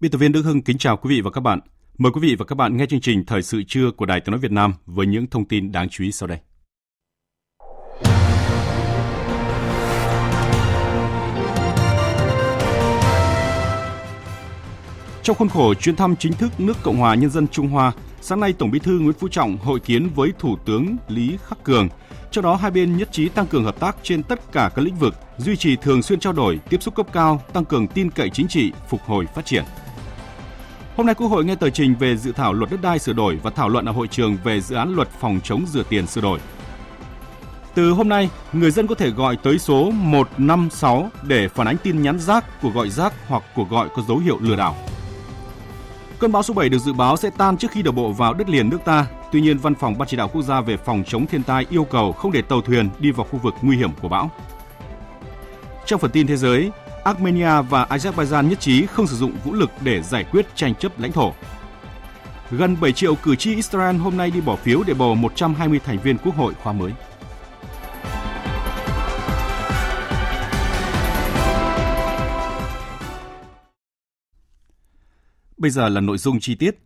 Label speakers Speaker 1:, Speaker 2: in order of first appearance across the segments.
Speaker 1: Biên tập viên Đức Hưng kính chào quý vị và các bạn. Mời quý vị và các bạn nghe chương trình Thời sự trưa của Đài Tiếng nói Việt Nam với những thông tin đáng chú ý sau đây. Trong khuôn khổ chuyến thăm chính thức nước Cộng hòa Nhân dân Trung Hoa, sáng nay Tổng Bí thư Nguyễn Phú Trọng hội kiến với Thủ tướng Lý Khắc Cường. Trong đó hai bên nhất trí tăng cường hợp tác trên tất cả các lĩnh vực, duy trì thường xuyên trao đổi, tiếp xúc cấp cao, tăng cường tin cậy chính trị, phục hồi phát triển. Hôm nay Quốc hội nghe tờ trình về dự thảo luật đất đai sửa đổi và thảo luận ở hội trường về dự án luật phòng chống rửa tiền sửa đổi. Từ hôm nay, người dân có thể gọi tới số 156 để phản ánh tin nhắn rác, cuộc gọi rác hoặc cuộc gọi có dấu hiệu lừa đảo. Cơn bão số 7 được dự báo sẽ tan trước khi đổ bộ vào đất liền nước ta. Tuy nhiên, Văn phòng Ban chỉ đạo quốc gia về phòng chống thiên tai yêu cầu không để tàu thuyền đi vào khu vực nguy hiểm của bão. Trong phần tin thế giới, Armenia và Azerbaijan nhất trí không sử dụng vũ lực để giải quyết tranh chấp lãnh thổ. Gần 7 triệu cử tri Israel hôm nay đi bỏ phiếu để bầu 120 thành viên quốc hội khóa mới. Bây giờ là nội dung chi tiết.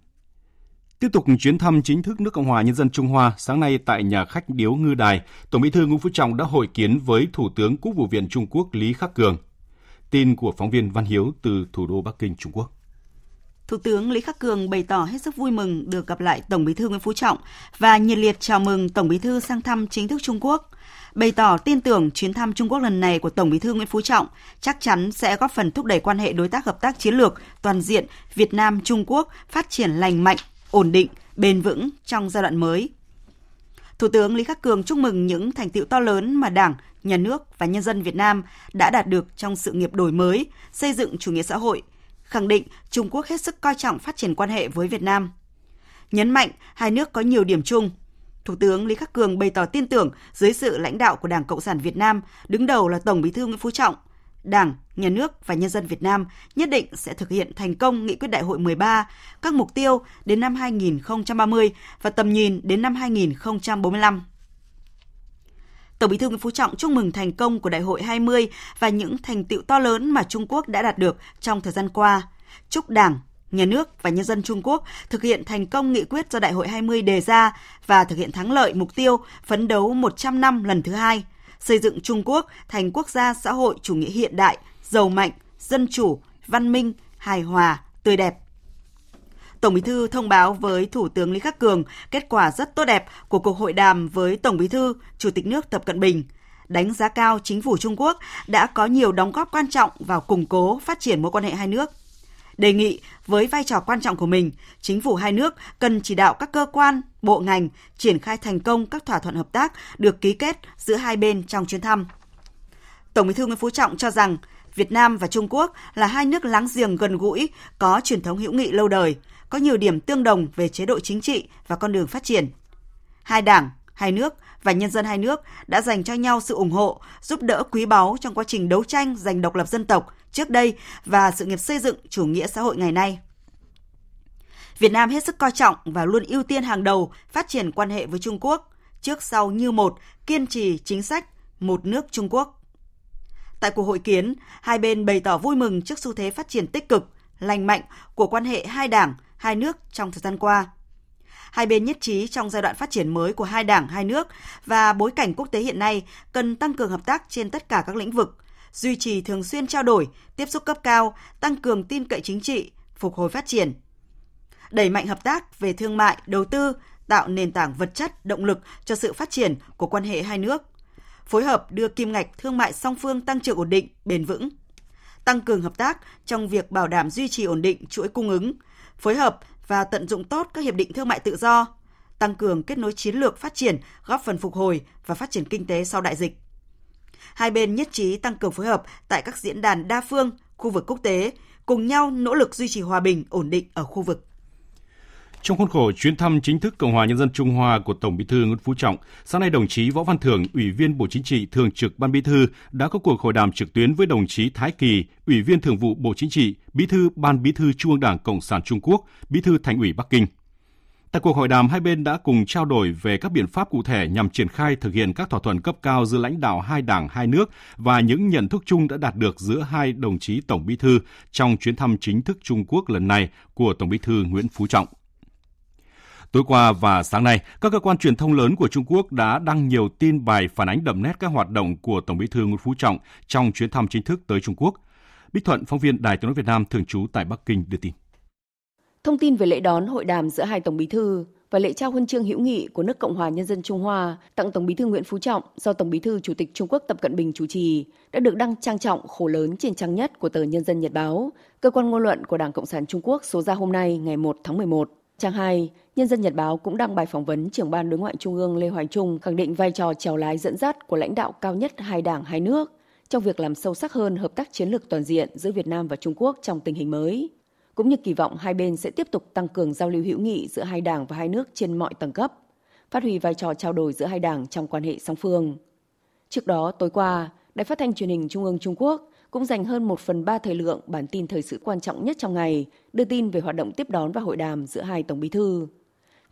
Speaker 1: Tiếp tục chuyến thăm chính thức nước Cộng hòa Nhân dân Trung Hoa, sáng nay tại nhà khách Điếu Ngư Đài, Tổng bí thư Nguyễn Phú Trọng đã hội kiến với Thủ tướng Quốc vụ viện Trung Quốc Lý Khắc Cường. Tin của phóng viên Văn Hiếu từ thủ đô Bắc Kinh, Trung Quốc.
Speaker 2: Thủ tướng Lý Khắc Cường bày tỏ hết sức vui mừng được gặp lại Tổng bí thư Nguyễn Phú Trọng và nhiệt liệt chào mừng Tổng bí thư sang thăm chính thức Trung Quốc. Bày tỏ tin tưởng chuyến thăm Trung Quốc lần này của Tổng bí thư Nguyễn Phú Trọng chắc chắn sẽ góp phần thúc đẩy quan hệ đối tác hợp tác chiến lược toàn diện Việt Nam-Trung Quốc phát triển lành mạnh, ổn định, bền vững trong giai đoạn mới. Thủ tướng Lý Khắc Cường chúc mừng những thành tựu to lớn mà Đảng, Nhà nước và nhân dân Việt Nam đã đạt được trong sự nghiệp đổi mới, xây dựng chủ nghĩa xã hội, khẳng định Trung Quốc hết sức coi trọng phát triển quan hệ với Việt Nam. Nhấn mạnh hai nước có nhiều điểm chung. Thủ tướng Lý Khắc Cường bày tỏ tin tưởng dưới sự lãnh đạo của Đảng Cộng sản Việt Nam, đứng đầu là Tổng Bí thư Nguyễn Phú Trọng, Đảng, Nhà nước và nhân dân Việt Nam nhất định sẽ thực hiện thành công nghị quyết đại hội 13, các mục tiêu đến năm 2030 và tầm nhìn đến năm 2045. Tổng Bí thư Nguyễn Phú Trọng chúc mừng thành công của Đại hội 20 và những thành tựu to lớn mà Trung Quốc đã đạt được trong thời gian qua. Chúc Đảng, Nhà nước và nhân dân Trung Quốc thực hiện thành công nghị quyết do Đại hội 20 đề ra và thực hiện thắng lợi mục tiêu phấn đấu 100 năm lần thứ hai, xây dựng Trung Quốc thành quốc gia xã hội chủ nghĩa hiện đại, giàu mạnh, dân chủ, văn minh, hài hòa, tươi đẹp. Tổng Bí thư thông báo với Thủ tướng Lý Khắc Cường kết quả rất tốt đẹp của cuộc hội đàm với Tổng Bí thư, Chủ tịch nước Tập Cận Bình, đánh giá cao chính phủ Trung Quốc đã có nhiều đóng góp quan trọng vào củng cố phát triển mối quan hệ hai nước. Đề nghị với vai trò quan trọng của mình, chính phủ hai nước cần chỉ đạo các cơ quan, bộ ngành triển khai thành công các thỏa thuận hợp tác được ký kết giữa hai bên trong chuyến thăm. Tổng Bí thư Nguyễn Phú Trọng cho rằng Việt Nam và Trung Quốc là hai nước láng giềng gần gũi, có truyền thống hữu nghị lâu đời, có nhiều điểm tương đồng về chế độ chính trị và con đường phát triển. Hai đảng, hai nước và nhân dân hai nước đã dành cho nhau sự ủng hộ, giúp đỡ quý báu trong quá trình đấu tranh giành độc lập dân tộc trước đây và sự nghiệp xây dựng chủ nghĩa xã hội ngày nay. Việt Nam hết sức coi trọng và luôn ưu tiên hàng đầu phát triển quan hệ với Trung Quốc, trước sau như một, kiên trì chính sách một nước Trung Quốc. Tại cuộc hội kiến, hai bên bày tỏ vui mừng trước xu thế phát triển tích cực, lành mạnh của quan hệ hai đảng, hai nước trong thời gian qua. Hai bên nhất trí trong giai đoạn phát triển mới của hai đảng, hai nước và bối cảnh quốc tế hiện nay cần tăng cường hợp tác trên tất cả các lĩnh vực, duy trì thường xuyên trao đổi, tiếp xúc cấp cao, tăng cường tin cậy chính trị, phục hồi phát triển. Đẩy mạnh hợp tác về thương mại, đầu tư, tạo nền tảng vật chất, động lực cho sự phát triển của quan hệ hai nước. phối hợp đưa kim ngạch thương mại song phương tăng trưởng ổn định, bền vững, tăng cường hợp tác trong việc bảo đảm duy trì ổn định chuỗi cung ứng, phối hợp và tận dụng tốt các hiệp định thương mại tự do, tăng cường kết nối chiến lược phát triển, góp phần phục hồi và phát triển kinh tế sau đại dịch. Hai bên nhất trí tăng cường phối hợp tại các diễn đàn đa phương, khu vực quốc tế, cùng nhau nỗ lực duy trì hòa bình, ổn định ở khu vực.
Speaker 1: Trong khuôn khổ chuyến thăm chính thức Cộng hòa Nhân dân Trung Hoa của Tổng Bí thư Nguyễn Phú Trọng, sáng nay đồng chí Võ Văn Thưởng, Ủy viên Bộ Chính trị, Thường trực Ban Bí thư đã có cuộc hội đàm trực tuyến với đồng chí Thái Kỳ, Ủy viên Thường vụ Bộ Chính trị, Bí thư Ban Bí thư Trung ương Đảng Cộng sản Trung Quốc, Bí thư Thành ủy Bắc Kinh. Tại cuộc hội đàm, hai bên đã cùng trao đổi về các biện pháp cụ thể nhằm triển khai thực hiện các thỏa thuận cấp cao giữa lãnh đạo hai đảng hai nước và những nhận thức chung đã đạt được giữa hai đồng chí Tổng Bí thư trong chuyến thăm chính thức Trung Quốc lần này của Tổng Bí thư Nguyễn Phú Trọng. Tối qua và sáng nay, các cơ quan truyền thông lớn của Trung Quốc đã đăng nhiều tin bài phản ánh đậm nét các hoạt động của Tổng Bí thư Nguyễn Phú Trọng trong chuyến thăm chính thức tới Trung Quốc. Bích Thuận, phóng viên Đài Tiếng nói Việt Nam thường trú tại Bắc Kinh đưa tin.
Speaker 3: Thông tin về lễ đón hội đàm giữa hai Tổng Bí thư và lễ trao huân chương hữu nghị của nước Cộng hòa Nhân dân Trung Hoa tặng Tổng Bí thư Nguyễn Phú Trọng do Tổng Bí thư Chủ tịch Trung Quốc Tập Cận Bình chủ trì đã được đăng trang trọng khổ lớn trên trang nhất của tờ Nhân dân Nhật báo, cơ quan ngôn luận của Đảng Cộng sản Trung Quốc số ra hôm nay ngày 1 tháng 11. Trang 2, Nhân dân Nhật báo cũng đăng bài phỏng vấn trưởng ban đối ngoại Trung ương Lê Hoài Trung khẳng định vai trò trèo lái dẫn dắt của lãnh đạo cao nhất hai đảng hai nước trong việc làm sâu sắc hơn hợp tác chiến lược toàn diện giữa Việt Nam và Trung Quốc trong tình hình mới cũng như kỳ vọng hai bên sẽ tiếp tục tăng cường giao lưu hữu nghị giữa hai đảng và hai nước trên mọi tầng cấp, phát huy vai trò trao đổi giữa hai đảng trong quan hệ song phương. Trước đó, tối qua, Đài Phát thanh Truyền hình Trung ương Trung Quốc cũng dành hơn 1 phần 3 thời lượng bản tin thời sự quan trọng nhất trong ngày, đưa tin về hoạt động tiếp đón và hội đàm giữa hai Tổng bí thư.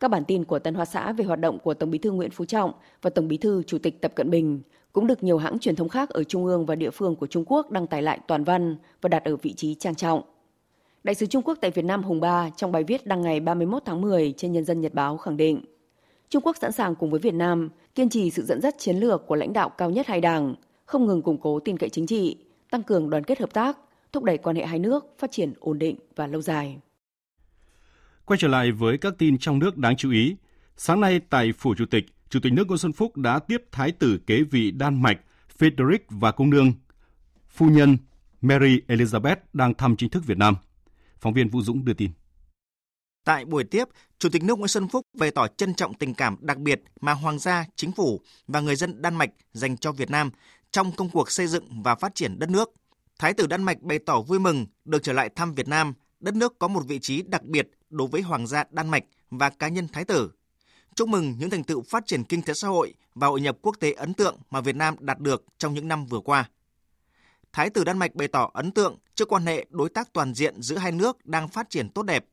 Speaker 3: Các bản tin của Tân Hoa Xã về hoạt động của Tổng bí thư Nguyễn Phú Trọng và Tổng bí thư Chủ tịch Tập Cận Bình cũng được nhiều hãng truyền thông khác ở Trung ương và địa phương của Trung Quốc đăng tải lại toàn văn và đặt ở vị trí trang trọng. Đại sứ Trung Quốc tại Việt Nam Hùng Ba trong bài viết đăng ngày 31 tháng 10 trên Nhân dân Nhật báo khẳng định Trung Quốc sẵn sàng cùng với Việt Nam kiên trì sự dẫn dắt chiến lược của lãnh đạo cao nhất hai đảng, không ngừng củng cố tin cậy chính trị, tăng cường đoàn kết hợp tác, thúc đẩy quan hệ hai nước phát triển ổn định và lâu dài.
Speaker 1: Quay trở lại với các tin trong nước đáng chú ý. Sáng nay tại Phủ Chủ tịch, Chủ tịch nước Nguyễn Xuân Phúc đã tiếp Thái tử kế vị Đan Mạch Frederick và cung nương phu nhân Mary Elizabeth đang thăm chính thức Việt Nam. Phóng viên Vũ Dũng đưa tin.
Speaker 4: Tại buổi tiếp, Chủ tịch nước Nguyễn Xuân Phúc bày tỏ trân trọng tình cảm đặc biệt mà Hoàng gia, Chính phủ và người dân Đan Mạch dành cho Việt Nam trong công cuộc xây dựng và phát triển đất nước. Thái tử Đan Mạch bày tỏ vui mừng được trở lại thăm Việt Nam, đất nước có một vị trí đặc biệt đối với Hoàng gia Đan Mạch và cá nhân Thái tử. Chúc mừng những thành tựu phát triển kinh tế xã hội và hội nhập quốc tế ấn tượng mà Việt Nam đạt được trong những năm vừa qua. Thái tử Đan Mạch bày tỏ ấn tượng trước quan hệ đối tác toàn diện giữa hai nước đang phát triển tốt đẹp.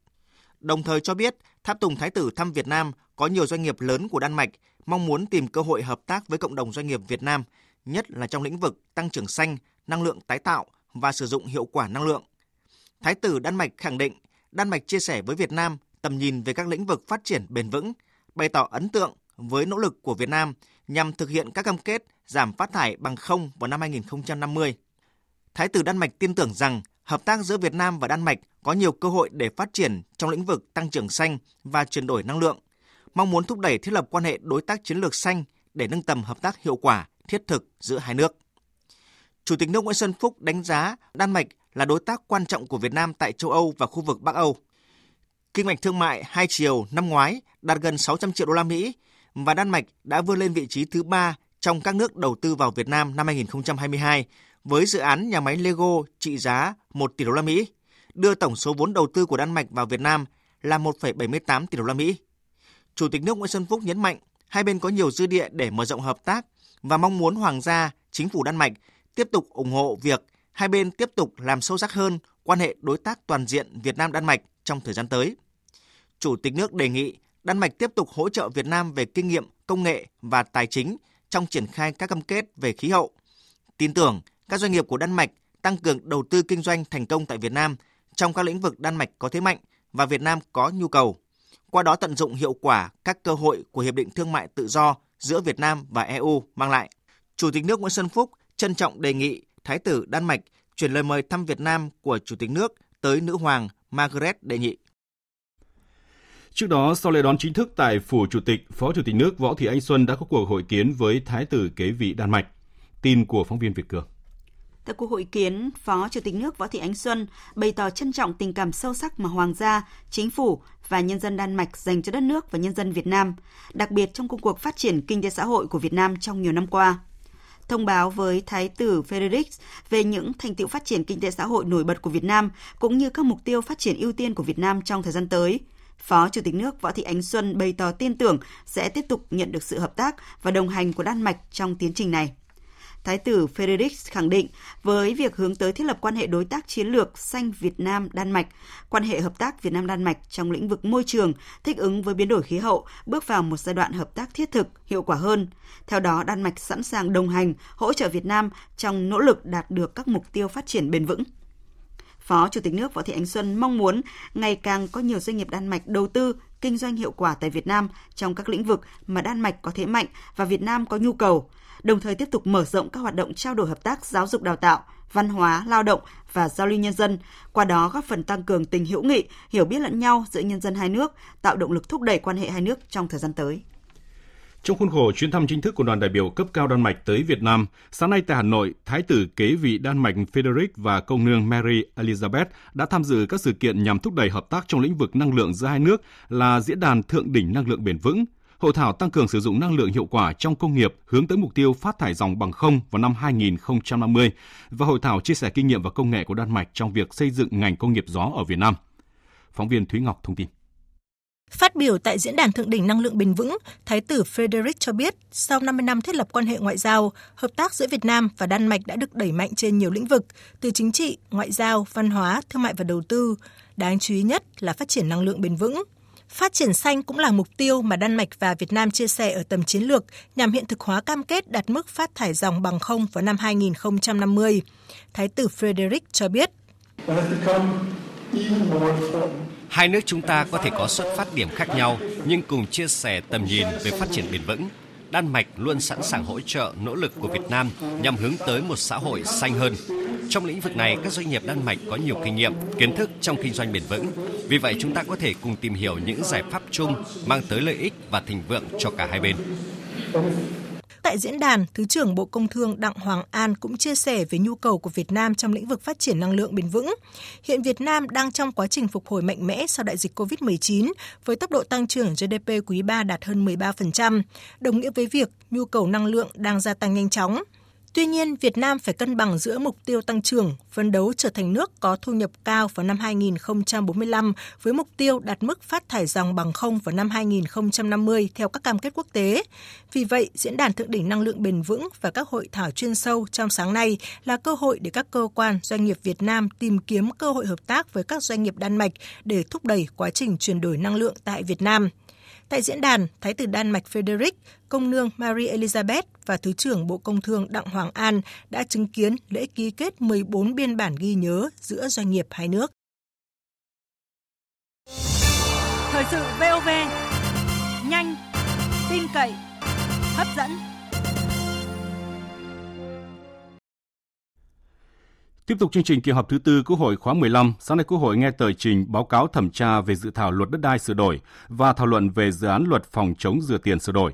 Speaker 4: Đồng thời cho biết, tháp tùng Thái tử thăm Việt Nam có nhiều doanh nghiệp lớn của Đan Mạch mong muốn tìm cơ hội hợp tác với cộng đồng doanh nghiệp Việt Nam, nhất là trong lĩnh vực tăng trưởng xanh, năng lượng tái tạo và sử dụng hiệu quả năng lượng. Thái tử Đan Mạch khẳng định Đan Mạch chia sẻ với Việt Nam tầm nhìn về các lĩnh vực phát triển bền vững, bày tỏ ấn tượng với nỗ lực của Việt Nam nhằm thực hiện các cam kết giảm phát thải bằng không vào năm 2050. Thái tử Đan Mạch tin tưởng rằng hợp tác giữa Việt Nam và Đan Mạch có nhiều cơ hội để phát triển trong lĩnh vực tăng trưởng xanh và chuyển đổi năng lượng, mong muốn thúc đẩy thiết lập quan hệ đối tác chiến lược xanh để nâng tầm hợp tác hiệu quả, thiết thực giữa hai nước. Chủ tịch nước Nguyễn Xuân Phúc đánh giá Đan Mạch là đối tác quan trọng của Việt Nam tại châu Âu và khu vực Bắc Âu. Kinh mạch thương mại hai chiều năm ngoái đạt gần 600 triệu đô la Mỹ và Đan Mạch đã vươn lên vị trí thứ ba trong các nước đầu tư vào Việt Nam năm 2022 với dự án nhà máy Lego trị giá 1 tỷ đô la Mỹ, đưa tổng số vốn đầu tư của Đan Mạch vào Việt Nam là 1,78 tỷ đô la Mỹ. Chủ tịch nước Nguyễn Xuân Phúc nhấn mạnh hai bên có nhiều dư địa để mở rộng hợp tác và mong muốn Hoàng gia, chính phủ Đan Mạch tiếp tục ủng hộ việc hai bên tiếp tục làm sâu sắc hơn quan hệ đối tác toàn diện Việt Nam Đan Mạch trong thời gian tới. Chủ tịch nước đề nghị Đan Mạch tiếp tục hỗ trợ Việt Nam về kinh nghiệm, công nghệ và tài chính trong triển khai các cam kết về khí hậu. Tin tưởng các doanh nghiệp của Đan Mạch tăng cường đầu tư kinh doanh thành công tại Việt Nam trong các lĩnh vực Đan Mạch có thế mạnh và Việt Nam có nhu cầu. Qua đó tận dụng hiệu quả các cơ hội của Hiệp định Thương mại Tự do giữa Việt Nam và EU mang lại. Chủ tịch nước Nguyễn Xuân Phúc trân trọng đề nghị Thái tử Đan Mạch chuyển lời mời thăm Việt Nam của Chủ tịch nước tới nữ hoàng Margaret Đệ Nhị.
Speaker 1: Trước đó, sau lễ đón chính thức tại Phủ Chủ tịch, Phó Chủ tịch nước Võ Thị Anh Xuân đã có cuộc hội kiến với Thái tử kế vị Đan Mạch. Tin của phóng viên Việt Cường.
Speaker 2: Tại cuộc hội kiến, Phó Chủ tịch nước Võ Thị Ánh Xuân bày tỏ trân trọng tình cảm sâu sắc mà Hoàng gia, Chính phủ và nhân dân Đan Mạch dành cho đất nước và nhân dân Việt Nam, đặc biệt trong công cuộc phát triển kinh tế xã hội của Việt Nam trong nhiều năm qua. Thông báo với Thái tử Frederick về những thành tiệu phát triển kinh tế xã hội nổi bật của Việt Nam cũng như các mục tiêu phát triển ưu tiên của Việt Nam trong thời gian tới. Phó Chủ tịch nước Võ Thị Ánh Xuân bày tỏ tin tưởng sẽ tiếp tục nhận được sự hợp tác và đồng hành của Đan Mạch trong tiến trình này. Thái tử Frederick khẳng định với việc hướng tới thiết lập quan hệ đối tác chiến lược xanh Việt Nam Đan Mạch, quan hệ hợp tác Việt Nam Đan Mạch trong lĩnh vực môi trường, thích ứng với biến đổi khí hậu, bước vào một giai đoạn hợp tác thiết thực, hiệu quả hơn. Theo đó, Đan Mạch sẵn sàng đồng hành, hỗ trợ Việt Nam trong nỗ lực đạt được các mục tiêu phát triển bền vững. Phó Chủ tịch nước Võ Thị Ánh Xuân mong muốn ngày càng có nhiều doanh nghiệp Đan Mạch đầu tư, kinh doanh hiệu quả tại Việt Nam trong các lĩnh vực mà Đan Mạch có thế mạnh và Việt Nam có nhu cầu, đồng thời tiếp tục mở rộng các hoạt động trao đổi hợp tác giáo dục đào tạo, văn hóa, lao động và giao lưu nhân dân, qua đó góp phần tăng cường tình hữu nghị, hiểu biết lẫn nhau giữa nhân dân hai nước, tạo động lực thúc đẩy quan hệ hai nước trong thời gian tới.
Speaker 1: Trong khuôn khổ chuyến thăm chính thức của đoàn đại biểu cấp cao Đan Mạch tới Việt Nam, sáng nay tại Hà Nội, Thái tử kế vị Đan Mạch Frederick và công nương Mary Elizabeth đã tham dự các sự kiện nhằm thúc đẩy hợp tác trong lĩnh vực năng lượng giữa hai nước là diễn đàn thượng đỉnh năng lượng bền vững, hội thảo tăng cường sử dụng năng lượng hiệu quả trong công nghiệp hướng tới mục tiêu phát thải dòng bằng không vào năm 2050 và hội thảo chia sẻ kinh nghiệm và công nghệ của Đan Mạch trong việc xây dựng ngành công nghiệp gió ở Việt Nam. Phóng viên Thúy Ngọc thông tin.
Speaker 5: Phát biểu tại diễn đàn thượng đỉnh năng lượng bền vững, Thái tử Frederick cho biết, sau 50 năm thiết lập quan hệ ngoại giao, hợp tác giữa Việt Nam và Đan Mạch đã được đẩy mạnh trên nhiều lĩnh vực, từ chính trị, ngoại giao, văn hóa, thương mại và đầu tư. Đáng chú ý nhất là phát triển năng lượng bền vững. Phát triển xanh cũng là mục tiêu mà Đan Mạch và Việt Nam chia sẻ ở tầm chiến lược nhằm hiện thực hóa cam kết đạt mức phát thải dòng bằng không vào năm 2050. Thái tử Frederick cho biết.
Speaker 6: Hai nước chúng ta có thể có xuất phát điểm khác nhau, nhưng cùng chia sẻ tầm nhìn về phát triển bền vững. Đan Mạch luôn sẵn sàng hỗ trợ nỗ lực của Việt Nam nhằm hướng tới một xã hội xanh hơn. Trong lĩnh vực này, các doanh nghiệp Đan Mạch có nhiều kinh nghiệm, kiến thức trong kinh doanh bền vững. Vì vậy, chúng ta có thể cùng tìm hiểu những giải pháp chung mang tới lợi ích và thịnh vượng cho cả hai bên.
Speaker 5: Tại diễn đàn, Thứ trưởng Bộ Công Thương Đặng Hoàng An cũng chia sẻ về nhu cầu của Việt Nam trong lĩnh vực phát triển năng lượng bền vững. Hiện Việt Nam đang trong quá trình phục hồi mạnh mẽ sau đại dịch COVID-19 với tốc độ tăng trưởng GDP quý 3 đạt hơn 13%, đồng nghĩa với việc nhu cầu năng lượng đang gia tăng nhanh chóng. Tuy nhiên, Việt Nam phải cân bằng giữa mục tiêu tăng trưởng, phấn đấu trở thành nước có thu nhập cao vào năm 2045 với mục tiêu đạt mức phát thải dòng bằng không vào năm 2050 theo các cam kết quốc tế. Vì vậy, Diễn đàn Thượng đỉnh Năng lượng bền vững và các hội thảo chuyên sâu trong sáng nay là cơ hội để các cơ quan, doanh nghiệp Việt Nam tìm kiếm cơ hội hợp tác với các doanh nghiệp Đan Mạch để thúc đẩy quá trình chuyển đổi năng lượng tại Việt Nam. Tại diễn đàn, Thái tử Đan Mạch Frederick, công nương Marie Elizabeth và Thứ trưởng Bộ Công Thương Đặng Hoàng An đã chứng kiến lễ ký kết 14 biên bản ghi nhớ giữa doanh nghiệp hai nước.
Speaker 7: Thời sự VOV, nhanh, tin cậy, hấp dẫn.
Speaker 1: Tiếp tục chương trình kỳ họp thứ tư Quốc hội khóa 15, sáng nay Quốc hội nghe tờ trình báo cáo thẩm tra về dự thảo luật đất đai sửa đổi và thảo luận về dự án luật phòng chống rửa tiền sửa đổi.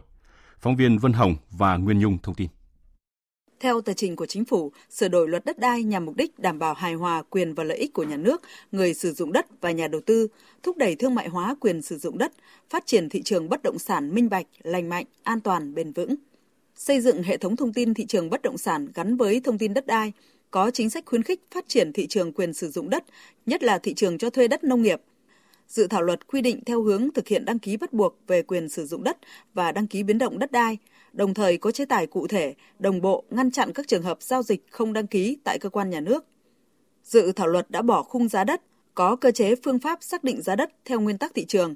Speaker 1: Phóng viên Vân Hồng và Nguyên Nhung thông tin.
Speaker 8: Theo tờ trình của chính phủ, sửa đổi luật đất đai nhằm mục đích đảm bảo hài hòa quyền và lợi ích của nhà nước, người sử dụng đất và nhà đầu tư, thúc đẩy thương mại hóa quyền sử dụng đất, phát triển thị trường bất động sản minh bạch, lành mạnh, an toàn, bền vững. Xây dựng hệ thống thông tin thị trường bất động sản gắn với thông tin đất đai, có chính sách khuyến khích phát triển thị trường quyền sử dụng đất, nhất là thị trường cho thuê đất nông nghiệp. Dự thảo luật quy định theo hướng thực hiện đăng ký bắt buộc về quyền sử dụng đất và đăng ký biến động đất đai, đồng thời có chế tài cụ thể, đồng bộ ngăn chặn các trường hợp giao dịch không đăng ký tại cơ quan nhà nước. Dự thảo luật đã bỏ khung giá đất, có cơ chế phương pháp xác định giá đất theo nguyên tắc thị trường,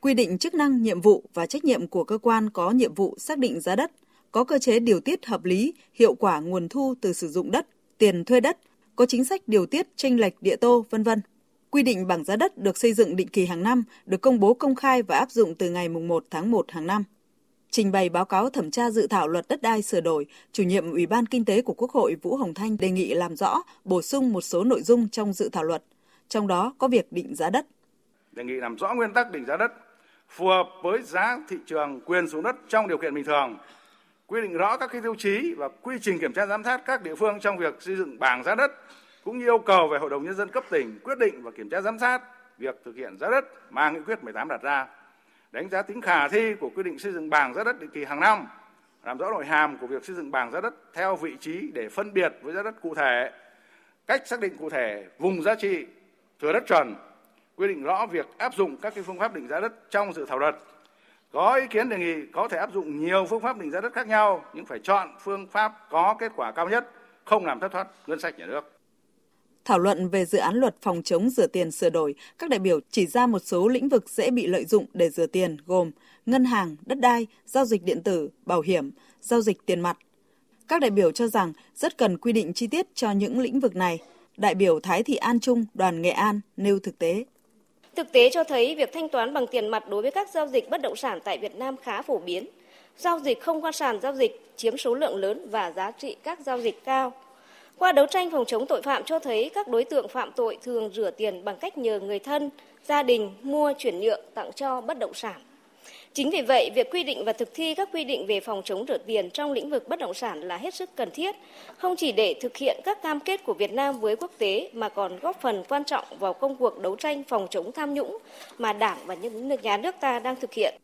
Speaker 8: quy định chức năng, nhiệm vụ và trách nhiệm của cơ quan có nhiệm vụ xác định giá đất, có cơ chế điều tiết hợp lý, hiệu quả nguồn thu từ sử dụng đất, tiền thuê đất, có chính sách điều tiết tranh lệch địa tô, vân vân. Quy định bảng giá đất được xây dựng định kỳ hàng năm, được công bố công khai và áp dụng từ ngày 1 tháng 1 hàng năm. Trình bày báo cáo thẩm tra dự thảo luật đất đai sửa đổi, chủ nhiệm Ủy ban Kinh tế của Quốc hội Vũ Hồng Thanh đề nghị làm rõ, bổ sung một số nội dung trong dự thảo luật, trong đó có việc định giá đất.
Speaker 9: Đề nghị làm rõ nguyên tắc định giá đất, phù hợp với giá thị trường quyền sử dụng đất trong điều kiện bình thường, quy định rõ các cái tiêu chí và quy trình kiểm tra giám sát các địa phương trong việc xây dựng bảng giá đất cũng như yêu cầu về Hội đồng nhân dân cấp tỉnh quyết định và kiểm tra giám sát việc thực hiện giá đất mà nghị quyết 18 đặt ra. Đánh giá tính khả thi của quy định xây dựng bảng giá đất định kỳ hàng năm, làm rõ nội hàm của việc xây dựng bảng giá đất theo vị trí để phân biệt với giá đất cụ thể, cách xác định cụ thể vùng giá trị, thừa đất chuẩn quy định rõ việc áp dụng các cái phương pháp định giá đất trong dự thảo luật. Có ý kiến đề nghị có thể áp dụng nhiều phương pháp định giá đất khác nhau nhưng phải chọn phương pháp có kết quả cao nhất, không làm thất thoát ngân sách nhà nước.
Speaker 8: Thảo luận về dự án luật phòng chống rửa tiền sửa đổi, các đại biểu chỉ ra một số lĩnh vực dễ bị lợi dụng để rửa tiền gồm ngân hàng, đất đai, giao dịch điện tử, bảo hiểm, giao dịch tiền mặt. Các đại biểu cho rằng rất cần quy định chi tiết cho những lĩnh vực này. Đại biểu Thái Thị An Trung, đoàn Nghệ An nêu thực tế.
Speaker 10: Thực tế cho thấy việc thanh toán bằng tiền mặt đối với các giao dịch bất động sản tại Việt Nam khá phổ biến. Giao dịch không qua sàn giao dịch chiếm số lượng lớn và giá trị các giao dịch cao. Qua đấu tranh phòng chống tội phạm cho thấy các đối tượng phạm tội thường rửa tiền bằng cách nhờ người thân, gia đình mua chuyển nhượng tặng cho bất động sản. Chính vì vậy, việc quy định và thực thi các quy định về phòng chống rửa tiền trong lĩnh vực bất động sản là hết sức cần thiết, không chỉ để thực hiện các cam kết của Việt Nam với quốc tế mà còn góp phần quan trọng vào công cuộc đấu tranh phòng chống tham nhũng mà Đảng và những nước nhà nước ta đang thực hiện.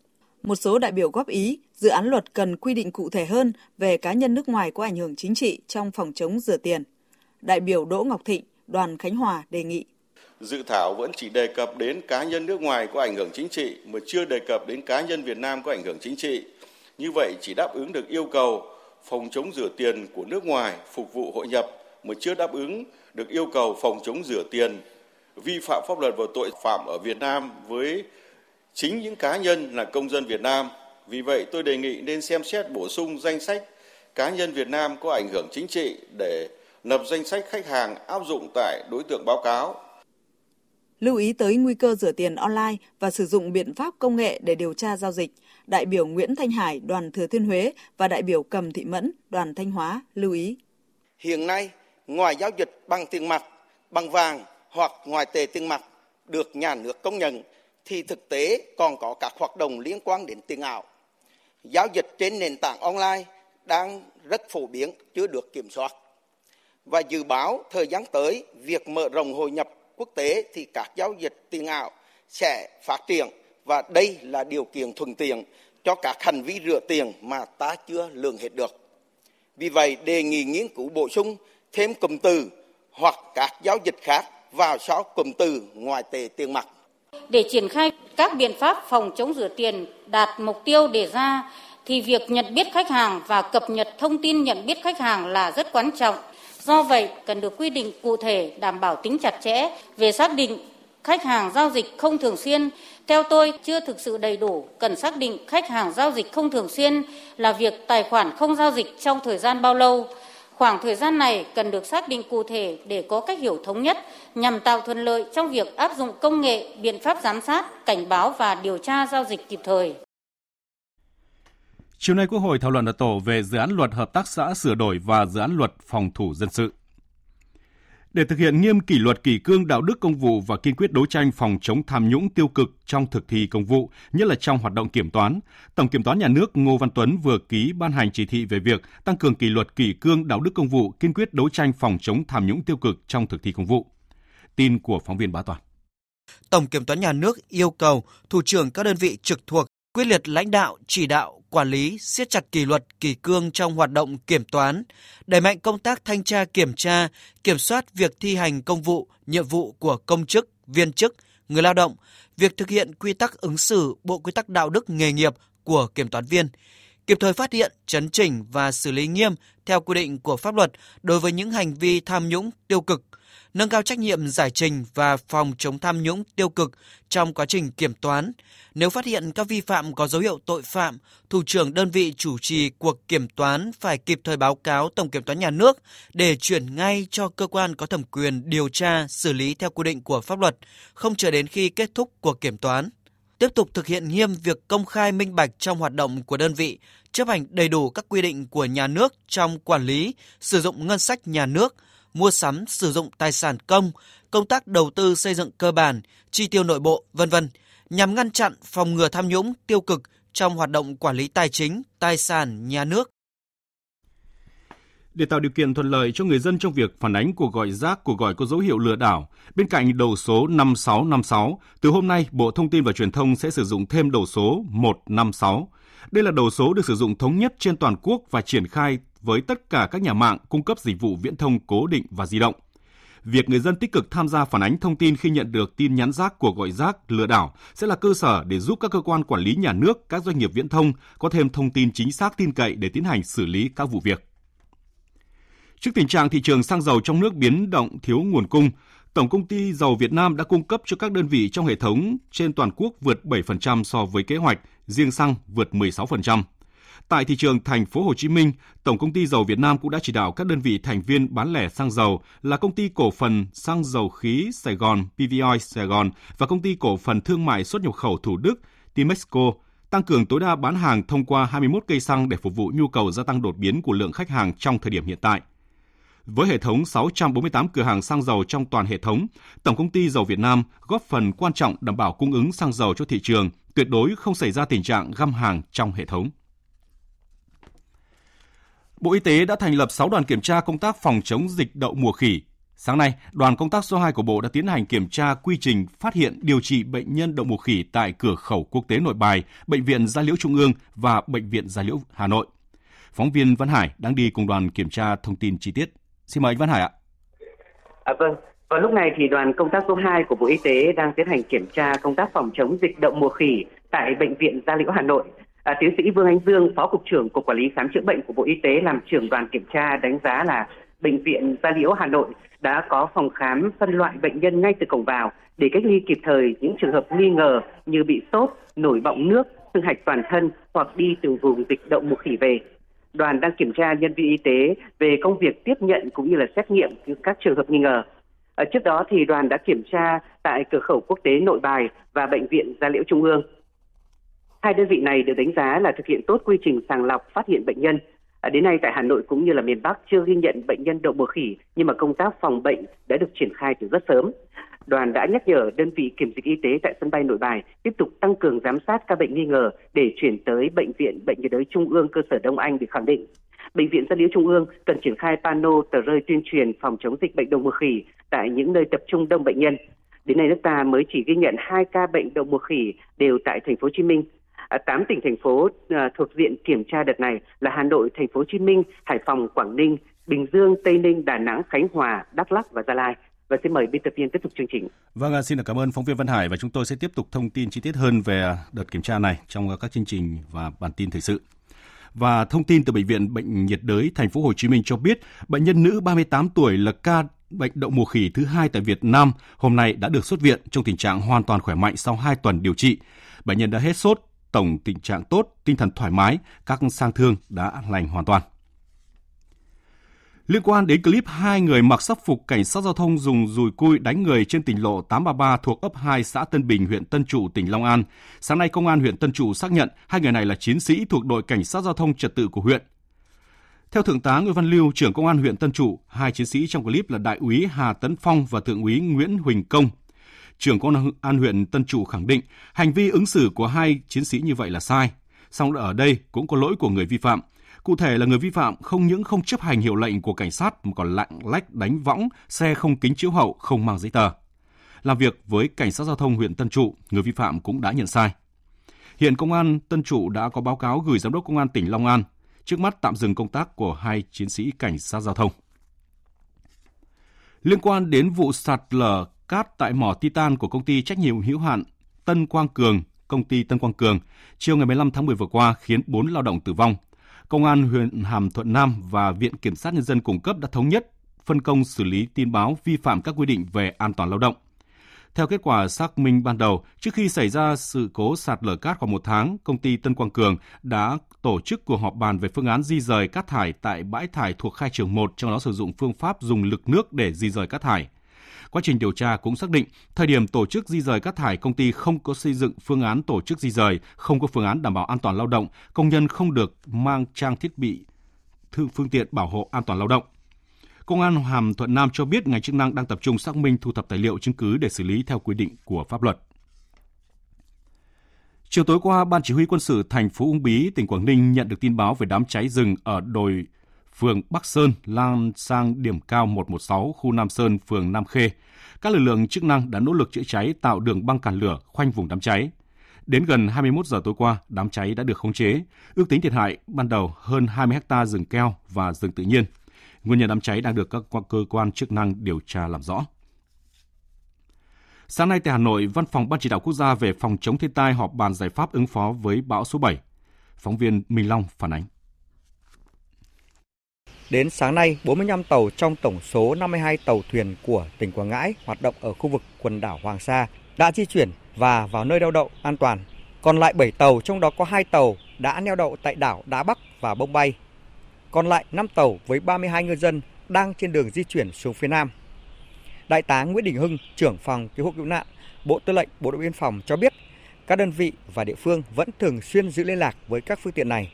Speaker 8: Một số đại biểu góp ý, dự án luật cần quy định cụ thể hơn về cá nhân nước ngoài có ảnh hưởng chính trị trong phòng chống rửa tiền. Đại biểu Đỗ Ngọc Thịnh, đoàn Khánh Hòa đề nghị
Speaker 11: dự thảo vẫn chỉ đề cập đến cá nhân nước ngoài có ảnh hưởng chính trị mà chưa đề cập đến cá nhân Việt Nam có ảnh hưởng chính trị. Như vậy chỉ đáp ứng được yêu cầu phòng chống rửa tiền của nước ngoài phục vụ hội nhập mà chưa đáp ứng được yêu cầu phòng chống rửa tiền vi phạm pháp luật và tội phạm ở Việt Nam với chính những cá nhân là công dân Việt Nam. Vì vậy tôi đề nghị nên xem xét bổ sung danh sách cá nhân Việt Nam có ảnh hưởng chính trị để lập danh sách khách hàng áp dụng tại đối tượng báo cáo
Speaker 8: lưu ý tới nguy cơ rửa tiền online và sử dụng biện pháp công nghệ để điều tra giao dịch, đại biểu Nguyễn Thanh Hải, đoàn Thừa Thiên Huế và đại biểu Cầm Thị Mẫn, đoàn Thanh Hóa lưu ý.
Speaker 12: Hiện nay, ngoài giao dịch bằng tiền mặt, bằng vàng hoặc ngoài tệ tiền mặt được nhà nước công nhận thì thực tế còn có các hoạt động liên quan đến tiền ảo. Giao dịch trên nền tảng online đang rất phổ biến, chưa được kiểm soát. Và dự báo thời gian tới, việc mở rộng hội nhập quốc tế thì các giao dịch tiền ảo sẽ phát triển và đây là điều kiện thuận tiện cho các hành vi rửa tiền mà ta chưa lường hết được. Vì vậy, đề nghị nghiên cứu bổ sung thêm cụm từ hoặc các giao dịch khác vào sau cụm từ ngoại tệ tiền mặt.
Speaker 13: Để triển khai các biện pháp phòng chống rửa tiền đạt mục tiêu đề ra thì việc nhận biết khách hàng và cập nhật thông tin nhận biết khách hàng là rất quan trọng Do vậy, cần được quy định cụ thể đảm bảo tính chặt chẽ về xác định khách hàng giao dịch không thường xuyên. Theo tôi, chưa thực sự đầy đủ, cần xác định khách hàng giao dịch không thường xuyên là việc tài khoản không giao dịch trong thời gian bao lâu. Khoảng thời gian này cần được xác định cụ thể để có cách hiểu thống nhất nhằm tạo thuận lợi trong việc áp dụng công nghệ, biện pháp giám sát, cảnh báo và điều tra giao dịch kịp thời.
Speaker 1: Chiều nay Quốc hội thảo luận ở tổ về dự án luật hợp tác xã sửa đổi và dự án luật phòng thủ dân sự. Để thực hiện nghiêm kỷ luật kỷ cương đạo đức công vụ và kiên quyết đấu tranh phòng chống tham nhũng tiêu cực trong thực thi công vụ, nhất là trong hoạt động kiểm toán, Tổng Kiểm toán Nhà nước Ngô Văn Tuấn vừa ký ban hành chỉ thị về việc tăng cường kỷ luật kỷ cương đạo đức công vụ, kiên quyết đấu tranh phòng chống tham nhũng tiêu cực trong thực thi công vụ. Tin của phóng viên Bá Toàn.
Speaker 14: Tổng Kiểm toán Nhà nước yêu cầu thủ trưởng các đơn vị trực thuộc quyết liệt lãnh đạo, chỉ đạo, quản lý, siết chặt kỷ luật, kỷ cương trong hoạt động kiểm toán, đẩy mạnh công tác thanh tra kiểm tra, kiểm soát việc thi hành công vụ, nhiệm vụ của công chức, viên chức, người lao động, việc thực hiện quy tắc ứng xử, bộ quy tắc đạo đức nghề nghiệp của kiểm toán viên, kịp thời phát hiện, chấn chỉnh và xử lý nghiêm theo quy định của pháp luật đối với những hành vi tham nhũng tiêu cực, nâng cao trách nhiệm giải trình và phòng chống tham nhũng tiêu cực trong quá trình kiểm toán. Nếu phát hiện các vi phạm có dấu hiệu tội phạm, thủ trưởng đơn vị chủ trì cuộc kiểm toán phải kịp thời báo cáo Tổng kiểm toán nhà nước để chuyển ngay cho cơ quan có thẩm quyền điều tra, xử lý theo quy định của pháp luật, không chờ đến khi kết thúc cuộc kiểm toán. Tiếp tục thực hiện nghiêm việc công khai minh bạch trong hoạt động của đơn vị, chấp hành đầy đủ các quy định của nhà nước trong quản lý, sử dụng ngân sách nhà nước – mua sắm, sử dụng tài sản công, công tác đầu tư xây dựng cơ bản, chi tiêu nội bộ, vân vân, nhằm ngăn chặn phòng ngừa tham nhũng tiêu cực trong hoạt động quản lý tài chính, tài sản nhà nước.
Speaker 1: Để tạo điều kiện thuận lợi cho người dân trong việc phản ánh cuộc gọi rác, cuộc gọi có dấu hiệu lừa đảo, bên cạnh đầu số 5656, từ hôm nay Bộ Thông tin và Truyền thông sẽ sử dụng thêm đầu số 156. Đây là đầu số được sử dụng thống nhất trên toàn quốc và triển khai với tất cả các nhà mạng cung cấp dịch vụ viễn thông cố định và di động. Việc người dân tích cực tham gia phản ánh thông tin khi nhận được tin nhắn rác của gọi rác lừa đảo sẽ là cơ sở để giúp các cơ quan quản lý nhà nước, các doanh nghiệp viễn thông có thêm thông tin chính xác tin cậy để tiến hành xử lý các vụ việc. Trước tình trạng thị trường xăng dầu trong nước biến động thiếu nguồn cung, Tổng công ty dầu Việt Nam đã cung cấp cho các đơn vị trong hệ thống trên toàn quốc vượt 7% so với kế hoạch, riêng xăng vượt 16%. Tại thị trường thành phố Hồ Chí Minh, Tổng công ty dầu Việt Nam cũng đã chỉ đạo các đơn vị thành viên bán lẻ xăng dầu là công ty cổ phần xăng dầu khí Sài Gòn PVOI Sài Gòn và công ty cổ phần thương mại xuất nhập khẩu Thủ Đức Timexco tăng cường tối đa bán hàng thông qua 21 cây xăng để phục vụ nhu cầu gia tăng đột biến của lượng khách hàng trong thời điểm hiện tại. Với hệ thống 648 cửa hàng xăng dầu trong toàn hệ thống, Tổng công ty dầu Việt Nam góp phần quan trọng đảm bảo cung ứng xăng dầu cho thị trường, tuyệt đối không xảy ra tình trạng găm hàng trong hệ thống. Bộ Y tế đã thành lập 6 đoàn kiểm tra công tác phòng chống dịch đậu mùa khỉ. Sáng nay, đoàn công tác số 2 của Bộ đã tiến hành kiểm tra quy trình phát hiện điều trị bệnh nhân đậu mùa khỉ tại cửa khẩu quốc tế Nội Bài, Bệnh viện Gia Liễu Trung ương và Bệnh viện Gia Liễu Hà Nội. Phóng viên Văn Hải đang đi cùng đoàn kiểm tra thông tin chi tiết. Xin mời anh Văn Hải ạ.
Speaker 15: À, vâng, vào lúc này thì đoàn công tác số 2 của Bộ Y tế đang tiến hành kiểm tra công tác phòng chống dịch đậu mùa khỉ tại Bệnh viện Gia Liễu Hà Nội. À, tiến sĩ Vương Anh Dương, Phó Cục trưởng Cục Quản lý Khám chữa bệnh của Bộ Y tế làm trưởng đoàn kiểm tra đánh giá là Bệnh viện Gia Liễu Hà Nội đã có phòng khám phân loại bệnh nhân ngay từ cổng vào để cách ly kịp thời những trường hợp nghi ngờ như bị sốt, nổi bọng nước, sưng hạch toàn thân hoặc đi từ vùng dịch đậu mùa khỉ về đoàn đang kiểm tra nhân viên y tế về công việc tiếp nhận cũng như là xét nghiệm các trường hợp nghi ngờ. Ở trước đó thì đoàn đã kiểm tra tại cửa khẩu quốc tế Nội Bài và bệnh viện Gia Liễu Trung ương. Hai đơn vị này được đánh giá là thực hiện tốt quy trình sàng lọc phát hiện bệnh nhân. À, đến nay tại Hà Nội cũng như là miền Bắc chưa ghi nhận bệnh nhân đậu mùa khỉ, nhưng mà công tác phòng bệnh đã được triển khai từ rất sớm đoàn đã nhắc nhở đơn vị kiểm dịch y tế tại sân bay Nội Bài tiếp tục tăng cường giám sát các bệnh nghi ngờ để chuyển tới bệnh viện Bệnh nhiệt đới Trung ương cơ sở Đông Anh để khẳng định. Bệnh viện Gia Liễu Trung ương cần triển khai pano tờ rơi tuyên truyền phòng chống dịch bệnh đậu mùa khỉ tại những nơi tập trung đông bệnh nhân. Đến nay nước ta mới chỉ ghi nhận 2 ca bệnh đậu mùa khỉ đều tại thành phố Hồ Chí Minh. 8 tỉnh thành phố ờ, thuộc diện kiểm tra đợt này là Hà Nội, thành phố Hồ Chí Minh, Hải Phòng, Quảng Ninh, Bình Dương, Tây Ninh, Đà Nẵng, Khánh Hòa, Đắk Lắk và Gia Lai và xin mời biên tập viên tiếp tục chương trình.
Speaker 1: Vâng, xin được cảm ơn phóng viên Văn Hải và chúng tôi sẽ tiếp tục thông tin chi tiết hơn về đợt kiểm tra này trong các chương trình và bản tin thời sự. Và thông tin từ bệnh viện Bệnh nhiệt đới thành phố Hồ Chí Minh cho biết, bệnh nhân nữ 38 tuổi là ca bệnh đậu mùa khỉ thứ hai tại Việt Nam hôm nay đã được xuất viện trong tình trạng hoàn toàn khỏe mạnh sau 2 tuần điều trị. Bệnh nhân đã hết sốt, tổng tình trạng tốt, tinh thần thoải mái, các sang thương đã lành hoàn toàn. Liên quan đến clip hai người mặc sắc phục cảnh sát giao thông dùng dùi cui đánh người trên tỉnh lộ 833 thuộc ấp 2 xã Tân Bình, huyện Tân Trụ, tỉnh Long An, sáng nay công an huyện Tân Trụ xác nhận hai người này là chiến sĩ thuộc đội cảnh sát giao thông trật tự của huyện. Theo Thượng tá Nguyễn Văn Lưu, trưởng công an huyện Tân Trụ, hai chiến sĩ trong clip là Đại úy Hà Tấn Phong và Thượng úy Nguyễn Huỳnh Công. Trưởng công an huyện Tân Trụ khẳng định hành vi ứng xử của hai chiến sĩ như vậy là sai. Song ở đây cũng có lỗi của người vi phạm, Cụ thể là người vi phạm không những không chấp hành hiệu lệnh của cảnh sát mà còn lạng lách đánh võng, xe không kính chiếu hậu, không mang giấy tờ. Làm việc với cảnh sát giao thông huyện Tân Trụ, người vi phạm cũng đã nhận sai. Hiện công an Tân Trụ đã có báo cáo gửi giám đốc công an tỉnh Long An, trước mắt tạm dừng công tác của hai chiến sĩ cảnh sát giao thông. Liên quan đến vụ sạt lở cát tại mỏ Titan của công ty trách nhiệm hữu hạn Tân Quang Cường, công ty Tân Quang Cường, chiều ngày 15 tháng 10 vừa qua khiến 4 lao động tử vong, Công an huyện Hàm Thuận Nam và Viện Kiểm sát Nhân dân cung cấp đã thống nhất phân công xử lý tin báo vi phạm các quy định về an toàn lao động. Theo kết quả xác minh ban đầu, trước khi xảy ra sự cố sạt lở cát khoảng một tháng, công ty Tân Quang Cường đã tổ chức cuộc họp bàn về phương án di rời cát thải tại bãi thải thuộc khai trường 1, trong đó sử dụng phương pháp dùng lực nước để di rời cát thải. Quá trình điều tra cũng xác định, thời điểm tổ chức di rời cát thải, công ty không có xây dựng phương án tổ chức di rời, không có phương án đảm bảo an toàn lao động, công nhân không được mang trang thiết bị thương phương tiện bảo hộ an toàn lao động. Công an Hàm Thuận Nam cho biết ngành chức năng đang tập trung xác minh thu thập tài liệu chứng cứ để xử lý theo quy định của pháp luật. Chiều tối qua, Ban Chỉ huy quân sự thành phố Uông Bí, tỉnh Quảng Ninh nhận được tin báo về đám cháy rừng ở đồi phường Bắc Sơn lan sang điểm cao 116 khu Nam Sơn, phường Nam Khê. Các lực lượng chức năng đã nỗ lực chữa cháy tạo đường băng cản lửa khoanh vùng đám cháy. Đến gần 21 giờ tối qua, đám cháy đã được khống chế. Ước tính thiệt hại ban đầu hơn 20 ha rừng keo và rừng tự nhiên. Nguyên nhân đám cháy đang được các cơ quan chức năng điều tra làm rõ. Sáng nay tại Hà Nội, Văn phòng Ban chỉ đạo quốc gia về phòng chống thiên tai họp bàn giải pháp ứng phó với bão số 7. Phóng viên Minh Long phản ánh.
Speaker 16: Đến sáng nay, 45 tàu trong tổng số 52 tàu thuyền của tỉnh Quảng Ngãi hoạt động ở khu vực quần đảo Hoàng Sa đã di chuyển và vào nơi neo đậu an toàn. Còn lại 7 tàu, trong đó có 2 tàu đã neo đậu tại đảo Đá Bắc và Bông Bay. Còn lại 5 tàu với 32 ngư dân đang trên đường di chuyển xuống phía Nam. Đại tá Nguyễn Đình Hưng, trưởng phòng cứu hộ cứu nạn, Bộ Tư lệnh Bộ đội Biên phòng cho biết các đơn vị và địa phương vẫn thường xuyên giữ liên lạc với các phương tiện này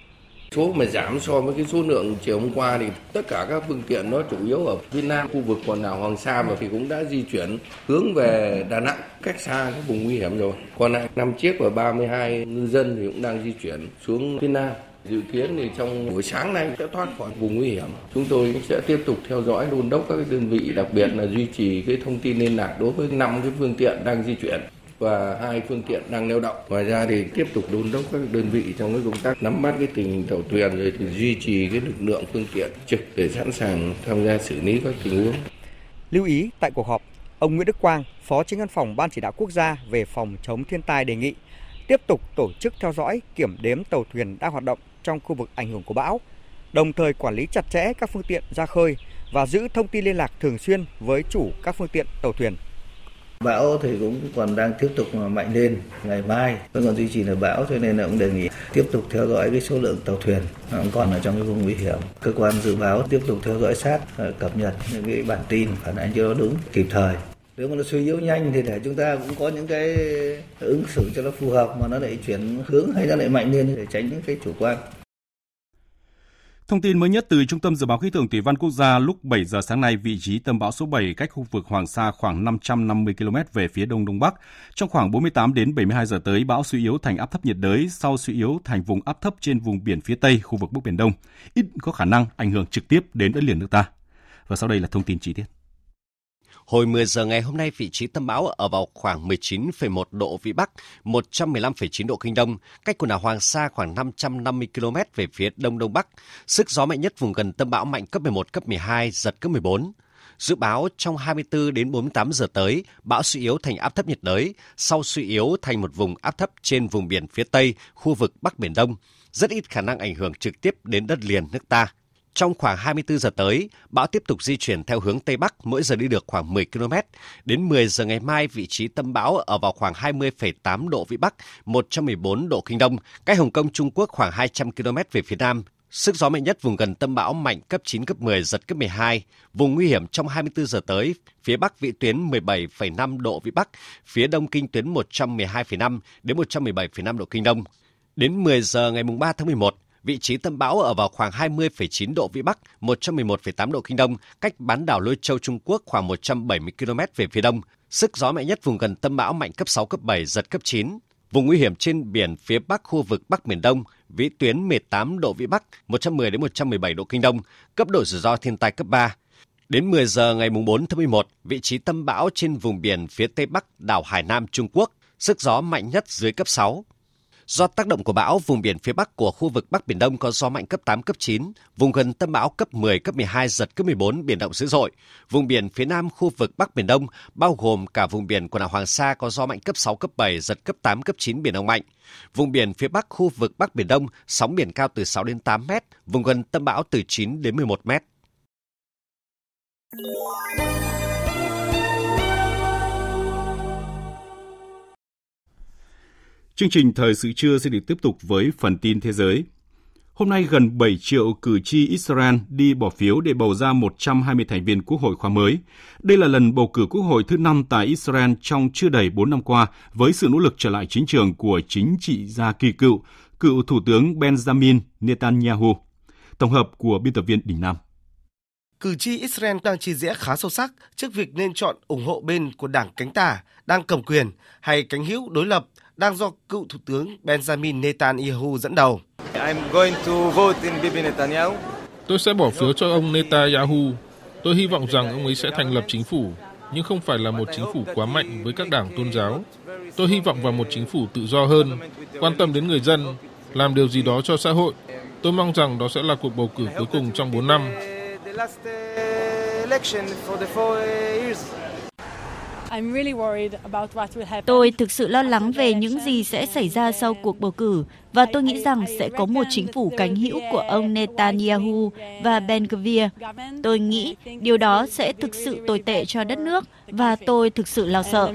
Speaker 17: Số mà giảm so với cái số lượng chiều hôm qua thì tất cả các phương tiện nó chủ yếu ở phía nam khu vực quần đảo Hoàng Sa và thì cũng đã di chuyển hướng về Đà Nẵng cách xa các vùng nguy hiểm rồi. Còn lại năm chiếc và 32 ngư dân thì cũng đang di chuyển xuống phía nam. Dự kiến thì trong buổi sáng nay sẽ thoát khỏi vùng nguy hiểm. Chúng tôi sẽ tiếp tục theo dõi đôn đốc các đơn vị, đặc biệt là duy trì cái thông tin liên lạc đối với năm cái phương tiện đang di chuyển và hai phương tiện đang neo đậu. Ngoài ra thì tiếp tục đôn đốc các đơn vị trong cái công tác nắm bắt cái tình hình tàu thuyền rồi thì duy trì cái lực lượng phương tiện trực để sẵn sàng tham gia xử lý các tình huống.
Speaker 16: Lưu ý tại cuộc họp, ông Nguyễn Đức Quang, Phó Chính văn phòng Ban chỉ đạo quốc gia về phòng chống thiên tai đề nghị tiếp tục tổ chức theo dõi, kiểm đếm tàu thuyền đang hoạt động trong khu vực ảnh hưởng của bão, đồng thời quản lý chặt chẽ các phương tiện ra khơi và giữ thông tin liên lạc thường xuyên với chủ các phương tiện tàu thuyền.
Speaker 18: Bão thì cũng còn đang tiếp tục mạnh lên, ngày mai vẫn còn duy trì là bão cho nên là cũng đề nghị tiếp tục theo dõi cái số lượng tàu thuyền còn ở trong cái vùng nguy hiểm. Cơ quan dự báo tiếp tục theo dõi sát ờ, cập nhật những cái bản tin phản ánh cho nó đúng kịp thời. Nếu mà nó suy yếu nhanh thì để chúng ta cũng có những cái ứng xử cho nó phù hợp mà nó lại chuyển hướng hay nó lại mạnh lên để tránh những cái chủ quan.
Speaker 1: Thông tin mới nhất từ Trung tâm Dự báo Khí tượng Thủy văn Quốc gia lúc 7 giờ sáng nay, vị trí tâm bão số 7 cách khu vực Hoàng Sa khoảng 550 km về phía đông đông bắc. Trong khoảng 48 đến 72 giờ tới, bão suy yếu thành áp thấp nhiệt đới, sau suy yếu thành vùng áp thấp trên vùng biển phía Tây, khu vực Bắc Biển Đông, ít có khả năng ảnh hưởng trực tiếp đến đất liền nước ta. Và sau đây là thông tin chi tiết.
Speaker 19: Hồi 10 giờ ngày hôm nay, vị trí tâm bão ở vào khoảng 19,1 độ Vĩ Bắc, 115,9 độ Kinh Đông, cách quần đảo Hoàng Sa khoảng 550 km về phía Đông Đông Bắc. Sức gió mạnh nhất vùng gần tâm bão mạnh cấp 11, cấp 12, giật cấp 14. Dự báo trong 24 đến 48 giờ tới, bão suy yếu thành áp thấp nhiệt đới, sau suy yếu thành một vùng áp thấp trên vùng biển phía Tây, khu vực Bắc Biển Đông. Rất ít khả năng ảnh hưởng trực tiếp đến đất liền nước ta. Trong khoảng 24 giờ tới, bão tiếp tục di chuyển theo hướng Tây Bắc, mỗi giờ đi được khoảng 10 km. Đến 10 giờ ngày mai, vị trí tâm bão ở vào khoảng 20,8 độ Vĩ Bắc, 114 độ Kinh Đông, cách Hồng Kông Trung Quốc khoảng 200 km về phía Nam. Sức gió mạnh nhất vùng gần tâm bão mạnh cấp 9, cấp 10, giật cấp 12. Vùng nguy hiểm trong 24 giờ tới, phía Bắc vị tuyến 17,5 độ Vĩ Bắc, phía Đông kinh tuyến 112,5 đến 117,5 độ Kinh Đông. Đến 10 giờ ngày 3 tháng 11, Vị trí tâm bão ở vào khoảng 20,9 độ Vĩ Bắc, 111,8 độ Kinh Đông, cách bán đảo Lôi Châu Trung Quốc khoảng 170 km về phía đông. Sức gió mạnh nhất vùng gần tâm bão mạnh cấp 6, cấp 7, giật cấp 9. Vùng nguy hiểm trên biển phía bắc khu vực Bắc Miền Đông, vĩ tuyến 18 độ Vĩ Bắc, 110 đến 117 độ Kinh Đông, cấp độ rủi ro thiên tai cấp 3. Đến 10 giờ ngày 4 tháng 11, vị trí tâm bão trên vùng biển phía tây bắc đảo Hải Nam Trung Quốc, sức gió mạnh nhất dưới cấp 6. Do tác động của bão, vùng biển phía bắc của khu vực Bắc Biển Đông có gió mạnh cấp 8, cấp 9, vùng gần tâm bão cấp 10, cấp 12, giật cấp 14, biển động dữ dội. Vùng biển phía nam khu vực Bắc Biển Đông, bao gồm cả vùng biển quần đảo Hoàng Sa có gió mạnh cấp 6, cấp 7, giật cấp 8, cấp 9, biển động mạnh. Vùng biển phía bắc khu vực Bắc Biển Đông, sóng biển cao từ 6 đến 8 mét, vùng gần tâm bão từ 9 đến 11 mét.
Speaker 1: Chương trình Thời sự trưa sẽ được tiếp tục với phần tin thế giới. Hôm nay gần 7 triệu cử tri Israel đi bỏ phiếu để bầu ra 120 thành viên quốc hội khóa mới. Đây là lần bầu cử quốc hội thứ năm tại Israel trong chưa đầy 4 năm qua với sự nỗ lực trở lại chính trường của chính trị gia kỳ cựu, cựu Thủ tướng Benjamin Netanyahu. Tổng hợp của biên tập viên Đình Nam.
Speaker 20: Cử tri Israel đang chia rẽ khá sâu sắc trước việc nên chọn ủng hộ bên của đảng cánh tả đang cầm quyền hay cánh hữu đối lập đang do cựu Thủ tướng Benjamin Netanyahu dẫn đầu.
Speaker 21: Tôi sẽ bỏ phiếu cho ông Netanyahu. Tôi hy vọng rằng ông ấy sẽ thành lập chính phủ, nhưng không phải là một chính phủ quá mạnh với các đảng tôn giáo. Tôi hy vọng vào một chính phủ tự do hơn, quan tâm đến người dân, làm điều gì đó cho xã hội. Tôi mong rằng đó sẽ là cuộc bầu cử cuối cùng trong 4 năm.
Speaker 22: Tôi thực sự lo lắng về những gì sẽ xảy ra sau cuộc bầu cử và tôi nghĩ rằng sẽ có một chính phủ cánh hữu của ông Netanyahu và Ben Gvir. Tôi nghĩ điều đó sẽ thực sự tồi tệ cho đất nước và tôi thực sự lo sợ.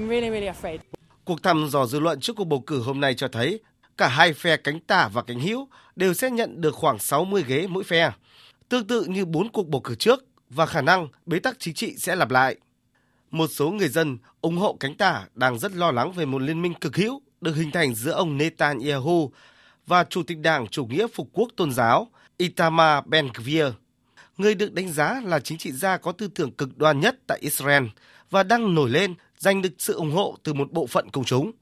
Speaker 20: Cuộc thăm dò dư luận trước cuộc bầu cử hôm nay cho thấy cả hai phe cánh tả và cánh hữu đều sẽ nhận được khoảng 60 ghế mỗi phe, tương tự như bốn cuộc bầu cử trước và khả năng bế tắc chính trị sẽ lặp lại. Một số người dân ủng hộ cánh tả đang rất lo lắng về một liên minh cực hữu được hình thành giữa ông Netanyahu và Chủ tịch Đảng Chủ nghĩa Phục quốc Tôn giáo Itamar Ben-Gvir, người được đánh giá là chính trị gia có tư tưởng cực đoan nhất tại Israel và đang nổi lên giành được sự ủng hộ từ một bộ phận công chúng.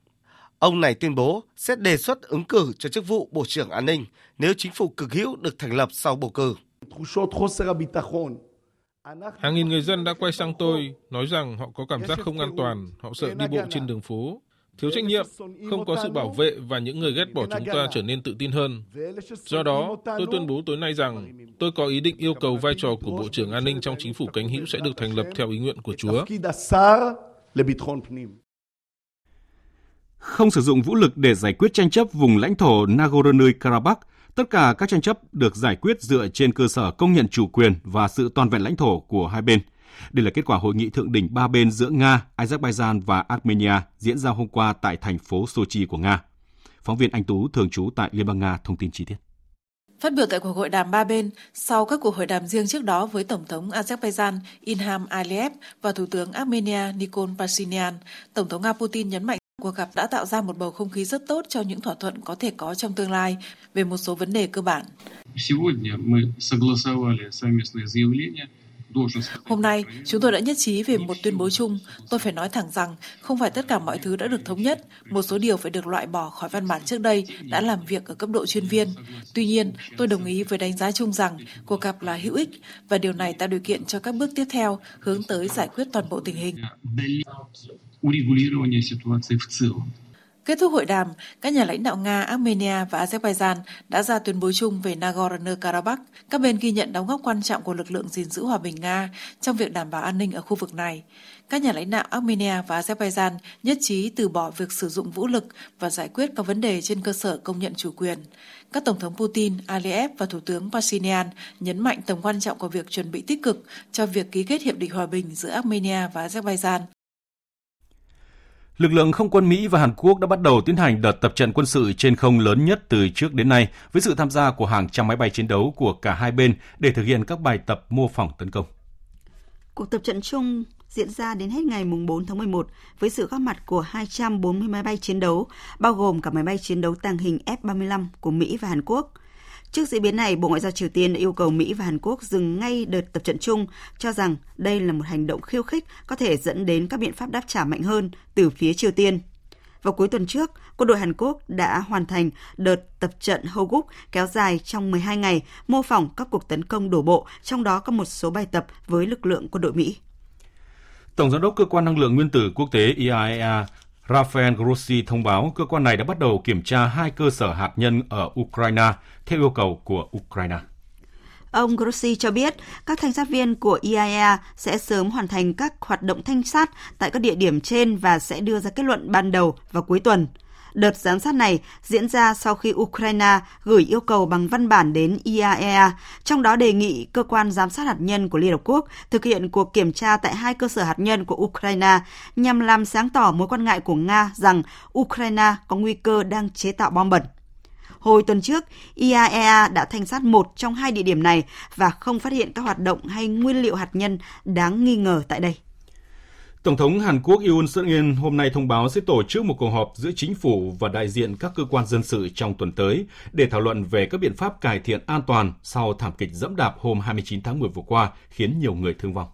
Speaker 20: Ông này tuyên bố sẽ đề xuất ứng cử cho chức vụ Bộ trưởng An ninh nếu chính phủ cực hữu được thành lập sau bầu cử.
Speaker 21: Hàng nghìn người dân đã quay sang tôi, nói rằng họ có cảm giác không an toàn, họ sợ đi bộ trên đường phố, thiếu trách nhiệm, không có sự bảo vệ và những người ghét bỏ chúng ta trở nên tự tin hơn. Do đó, tôi tuyên bố tối nay rằng tôi có ý định yêu cầu vai trò của Bộ trưởng An ninh trong chính phủ cánh hữu sẽ được thành lập theo ý nguyện của Chúa.
Speaker 1: Không sử dụng vũ lực để giải quyết tranh chấp vùng lãnh thổ Nagorno-Karabakh, tất cả các tranh chấp được giải quyết dựa trên cơ sở công nhận chủ quyền và sự toàn vẹn lãnh thổ của hai bên. Đây là kết quả hội nghị thượng đỉnh ba bên giữa Nga, Azerbaijan và Armenia diễn ra hôm qua tại thành phố Sochi của Nga. Phóng viên Anh Tú thường trú tại Liên bang Nga thông tin chi tiết.
Speaker 23: Phát biểu tại cuộc hội đàm ba bên, sau các cuộc hội đàm riêng trước đó với Tổng thống Azerbaijan Ilham Aliyev và Thủ tướng Armenia Nikol Pashinyan, Tổng thống Nga Putin nhấn mạnh cuộc gặp đã tạo ra một bầu không khí rất tốt cho những thỏa thuận có thể có trong tương lai về một số vấn đề cơ bản. Hôm nay, chúng tôi đã nhất trí về một tuyên bố chung. Tôi phải nói thẳng rằng, không phải tất cả mọi thứ đã được thống nhất. Một số điều phải được loại bỏ khỏi văn bản trước đây đã làm việc ở cấp độ chuyên viên. Tuy nhiên, tôi đồng ý với đánh giá chung rằng cuộc gặp là hữu ích và điều này tạo điều kiện cho các bước tiếp theo hướng tới giải quyết toàn bộ tình hình. Kết thúc hội đàm, các nhà lãnh đạo Nga, Armenia và Azerbaijan đã ra tuyên bố chung về Nagorno-Karabakh. Các bên ghi nhận đóng góp quan trọng của lực lượng gìn giữ hòa bình Nga trong việc đảm bảo an ninh ở khu vực này. Các nhà lãnh đạo Armenia và Azerbaijan nhất trí từ bỏ việc sử dụng vũ lực và giải quyết các vấn đề trên cơ sở công nhận chủ quyền. Các Tổng thống Putin, Aliyev và Thủ tướng Pashinyan nhấn mạnh tầm quan trọng của việc chuẩn bị tích cực cho việc ký kết hiệp định hòa bình giữa Armenia và Azerbaijan
Speaker 1: Lực lượng không quân Mỹ và Hàn Quốc đã bắt đầu tiến hành đợt tập trận quân sự trên không lớn nhất từ trước đến nay với sự tham gia của hàng trăm máy bay chiến đấu của cả hai bên để thực hiện các bài tập mô phỏng tấn công.
Speaker 2: Cuộc tập trận chung diễn ra đến hết ngày 4 tháng 11 với sự góp mặt của 240 máy bay chiến đấu, bao gồm cả máy bay chiến đấu tàng hình F-35 của Mỹ và Hàn Quốc. Trước diễn biến này, Bộ Ngoại giao Triều Tiên đã yêu cầu Mỹ và Hàn Quốc dừng ngay đợt tập trận chung, cho rằng đây là một hành động khiêu khích có thể dẫn đến các biện pháp đáp trả mạnh hơn từ phía Triều Tiên. Vào cuối tuần trước, quân đội Hàn Quốc đã hoàn thành đợt tập trận Hoguk kéo dài trong 12 ngày, mô phỏng các cuộc tấn công đổ bộ, trong đó có một số bài tập với lực lượng quân đội Mỹ.
Speaker 1: Tổng giám đốc cơ quan năng lượng nguyên tử quốc tế IAEA Rafael Grossi thông báo cơ quan này đã bắt đầu kiểm tra hai cơ sở hạt nhân ở Ukraine theo yêu cầu của Ukraine.
Speaker 2: Ông Grossi cho biết các thanh sát viên của IAEA sẽ sớm hoàn thành các hoạt động thanh sát tại các địa điểm trên và sẽ đưa ra kết luận ban đầu vào cuối tuần. Đợt giám sát này diễn ra sau khi Ukraine gửi yêu cầu bằng văn bản đến IAEA, trong đó đề nghị cơ quan giám sát hạt nhân của Liên Hợp Quốc thực hiện cuộc kiểm tra tại hai cơ sở hạt nhân của Ukraine nhằm làm sáng tỏ mối quan ngại của Nga rằng Ukraine có nguy cơ đang chế tạo bom bẩn. Hồi tuần trước, IAEA đã thanh sát một trong hai địa điểm này và không phát hiện các hoạt động hay nguyên liệu hạt nhân đáng nghi ngờ tại đây.
Speaker 1: Tổng thống Hàn Quốc Yoon suk yeol hôm nay thông báo sẽ tổ chức một cuộc họp giữa chính phủ và đại diện các cơ quan dân sự trong tuần tới để thảo luận về các biện pháp cải thiện an toàn sau thảm kịch dẫm đạp hôm 29 tháng 10 vừa qua, khiến nhiều người thương vong.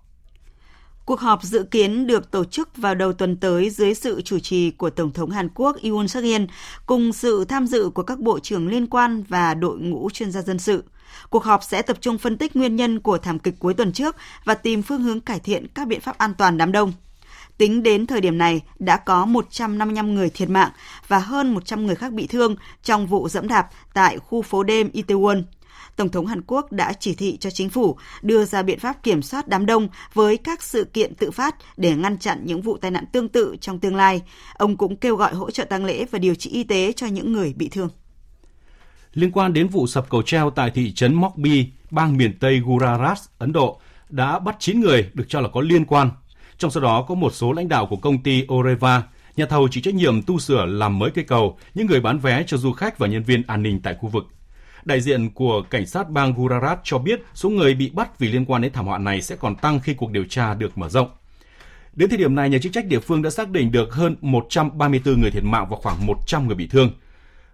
Speaker 2: Cuộc họp dự kiến được tổ chức vào đầu tuần tới dưới sự chủ trì của Tổng thống Hàn Quốc Yoon suk yeol cùng sự tham dự của các bộ trưởng liên quan và đội ngũ chuyên gia dân sự. Cuộc họp sẽ tập trung phân tích nguyên nhân của thảm kịch cuối tuần trước và tìm phương hướng cải thiện các biện pháp an toàn đám đông. Tính đến thời điểm này, đã có 155 người thiệt mạng và hơn 100 người khác bị thương trong vụ dẫm đạp tại khu phố đêm Itaewon. Tổng thống Hàn Quốc đã chỉ thị cho chính phủ đưa ra biện pháp kiểm soát đám đông với các sự kiện tự phát để ngăn chặn những vụ tai nạn tương tự trong tương lai. Ông cũng kêu gọi hỗ trợ tang lễ và điều trị y tế cho những người bị thương.
Speaker 1: Liên quan đến vụ sập cầu treo tại thị trấn Mokbi, bang miền Tây Gujarat, Ấn Độ, đã bắt 9 người được cho là có liên quan trong số đó có một số lãnh đạo của công ty Oreva, nhà thầu chịu trách nhiệm tu sửa làm mới cây cầu, những người bán vé cho du khách và nhân viên an ninh tại khu vực. Đại diện của cảnh sát bang Gujarat cho biết số người bị bắt vì liên quan đến thảm họa này sẽ còn tăng khi cuộc điều tra được mở rộng. Đến thời điểm này, nhà chức trách địa phương đã xác định được hơn 134 người thiệt mạng và khoảng 100 người bị thương.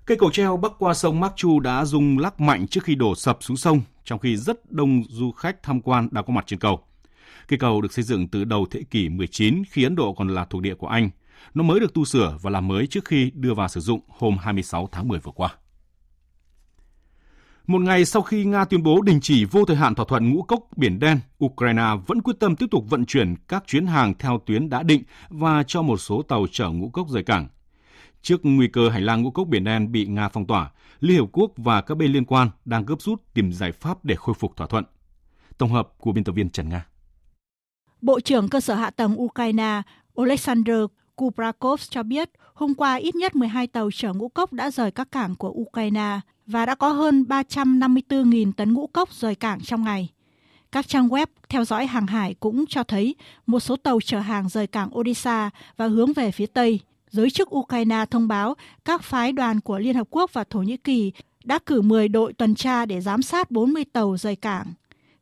Speaker 1: Cây cầu treo bắc qua sông Makchu đã rung lắc mạnh trước khi đổ sập xuống sông, trong khi rất đông du khách tham quan đã có mặt trên cầu. Cây cầu được xây dựng từ đầu thế kỷ 19 khi Ấn Độ còn là thuộc địa của Anh. Nó mới được tu sửa và làm mới trước khi đưa vào sử dụng hôm 26 tháng 10 vừa qua. Một ngày sau khi Nga tuyên bố đình chỉ vô thời hạn thỏa thuận ngũ cốc Biển Đen, Ukraine vẫn quyết tâm tiếp tục vận chuyển các chuyến hàng theo tuyến đã định và cho một số tàu chở ngũ cốc rời cảng. Trước nguy cơ hành lang ngũ cốc Biển Đen bị Nga phong tỏa, Liên Hợp Quốc và các bên liên quan đang gấp rút tìm giải pháp để khôi phục thỏa thuận. Tổng hợp của biên tập viên Trần Nga.
Speaker 24: Bộ trưởng cơ sở hạ tầng Ukraine Oleksandr Kubrakov cho biết, hôm qua ít nhất 12 tàu chở ngũ cốc đã rời các cảng của Ukraine và đã có hơn 354.000 tấn ngũ cốc rời cảng trong ngày. Các trang web theo dõi hàng hải cũng cho thấy một số tàu chở hàng rời cảng Odessa và hướng về phía Tây. Giới chức Ukraine thông báo các phái đoàn của Liên Hợp Quốc và Thổ Nhĩ Kỳ đã cử 10 đội tuần tra để giám sát 40 tàu rời cảng.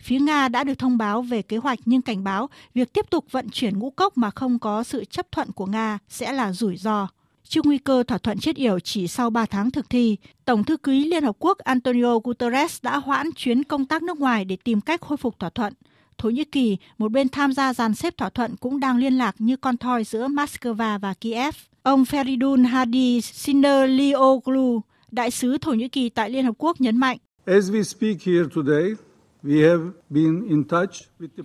Speaker 24: Phía Nga đã được thông báo về kế hoạch nhưng cảnh báo việc tiếp tục vận chuyển ngũ cốc mà không có sự chấp thuận của Nga sẽ là rủi ro. Trước nguy cơ thỏa thuận chết yểu chỉ sau 3 tháng thực thi, Tổng thư ký Liên Hợp Quốc Antonio Guterres đã hoãn chuyến công tác nước ngoài để tìm cách khôi phục thỏa thuận. Thổ Nhĩ Kỳ, một bên tham gia dàn xếp thỏa thuận cũng đang liên lạc như con thoi giữa Moscow và Kiev. Ông Feridun Hadi Sinerlioglu, đại sứ Thổ Nhĩ Kỳ tại Liên Hợp Quốc nhấn mạnh.
Speaker 25: As we speak here today,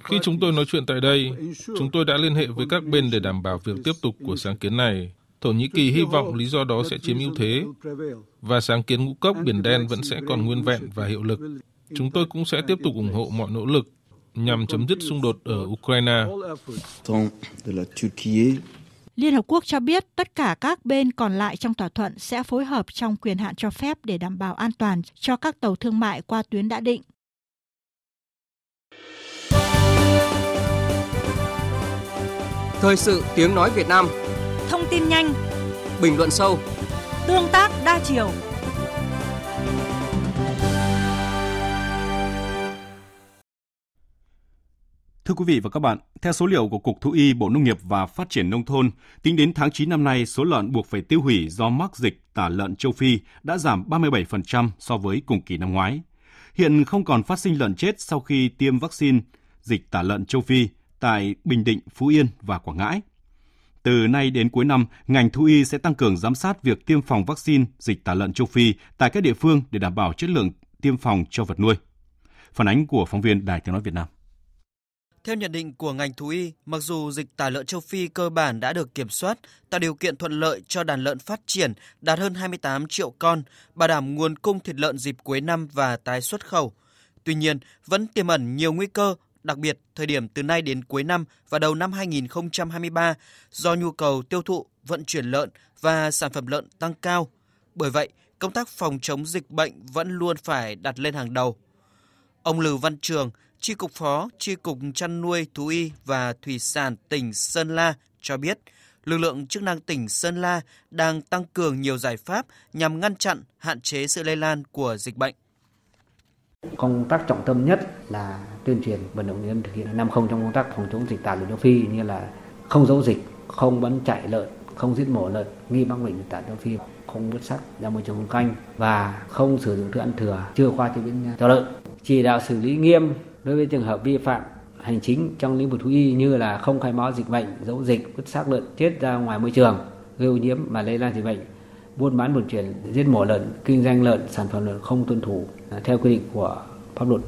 Speaker 21: khi chúng tôi nói chuyện tại đây, chúng tôi đã liên hệ với các bên để đảm bảo việc tiếp tục của sáng kiến này. Thổ Nhĩ Kỳ hy vọng lý do đó sẽ chiếm ưu thế và sáng kiến ngũ cốc Biển Đen vẫn sẽ còn nguyên vẹn và hiệu lực. Chúng tôi cũng sẽ tiếp tục ủng hộ mọi nỗ lực nhằm chấm dứt xung đột ở Ukraine.
Speaker 24: Liên Hợp Quốc cho biết tất cả các bên còn lại trong thỏa thuận sẽ phối hợp trong quyền hạn cho phép để đảm bảo an toàn cho các tàu thương mại qua tuyến đã định.
Speaker 26: Thời sự tiếng nói Việt Nam.
Speaker 7: Thông tin nhanh.
Speaker 26: Bình luận sâu.
Speaker 7: Tương tác đa chiều.
Speaker 1: Thưa quý vị và các bạn, theo số liệu của Cục Thú y Bộ Nông nghiệp và Phát triển Nông thôn, tính đến tháng 9 năm nay, số lợn buộc phải tiêu hủy do mắc dịch tả lợn châu Phi đã giảm 37% so với cùng kỳ năm ngoái. Hiện không còn phát sinh lợn chết sau khi tiêm vaccine dịch tả lợn châu Phi tại Bình Định, Phú Yên và Quảng Ngãi. Từ nay đến cuối năm, ngành thú y sẽ tăng cường giám sát việc tiêm phòng vaccine dịch tả lợn châu Phi tại các địa phương để đảm bảo chất lượng tiêm phòng cho vật nuôi. Phản ánh của phóng viên Đài Tiếng Nói Việt Nam.
Speaker 14: Theo nhận định của ngành thú y, mặc dù dịch tả lợn châu Phi cơ bản đã được kiểm soát, tạo điều kiện thuận lợi cho đàn lợn phát triển đạt hơn 28 triệu con, bảo đảm nguồn cung thịt lợn dịp cuối năm và tái xuất khẩu. Tuy nhiên, vẫn tiềm ẩn nhiều nguy cơ đặc biệt thời điểm từ nay đến cuối năm và đầu năm 2023 do nhu cầu tiêu thụ, vận chuyển lợn và sản phẩm lợn tăng cao. Bởi vậy, công tác phòng chống dịch bệnh vẫn luôn phải đặt lên hàng đầu. Ông Lưu Văn Trường, Tri cục Phó Tri cục Chăn nuôi Thú y và Thủy sản tỉnh Sơn La cho biết, lực lượng chức năng tỉnh Sơn La đang tăng cường nhiều giải pháp nhằm ngăn chặn, hạn chế sự lây lan của dịch bệnh.
Speaker 27: Công tác trọng tâm nhất là tuyên truyền vận động nhân dân thực hiện năm không trong công tác phòng chống dịch tả lợn châu Phi như là không giấu dịch, không bắn chạy lợn, không giết mổ lợn nghi mắc bệnh tả tả châu Phi, không vứt sắt ra môi trường canh và không sử dụng thức ăn thừa chưa qua chế biến cho lợn. Chỉ đạo xử lý nghiêm đối với trường hợp vi phạm hành chính trong lĩnh vực thú y như là không khai báo dịch bệnh, giấu dịch, vứt xác lợn chết ra ngoài môi trường, gây ô nhiễm và lây lan dịch bệnh, buôn bán vận chuyển giết mổ lợn, kinh doanh lợn, sản phẩm lợn không tuân thủ à, theo quy định của pháp luật.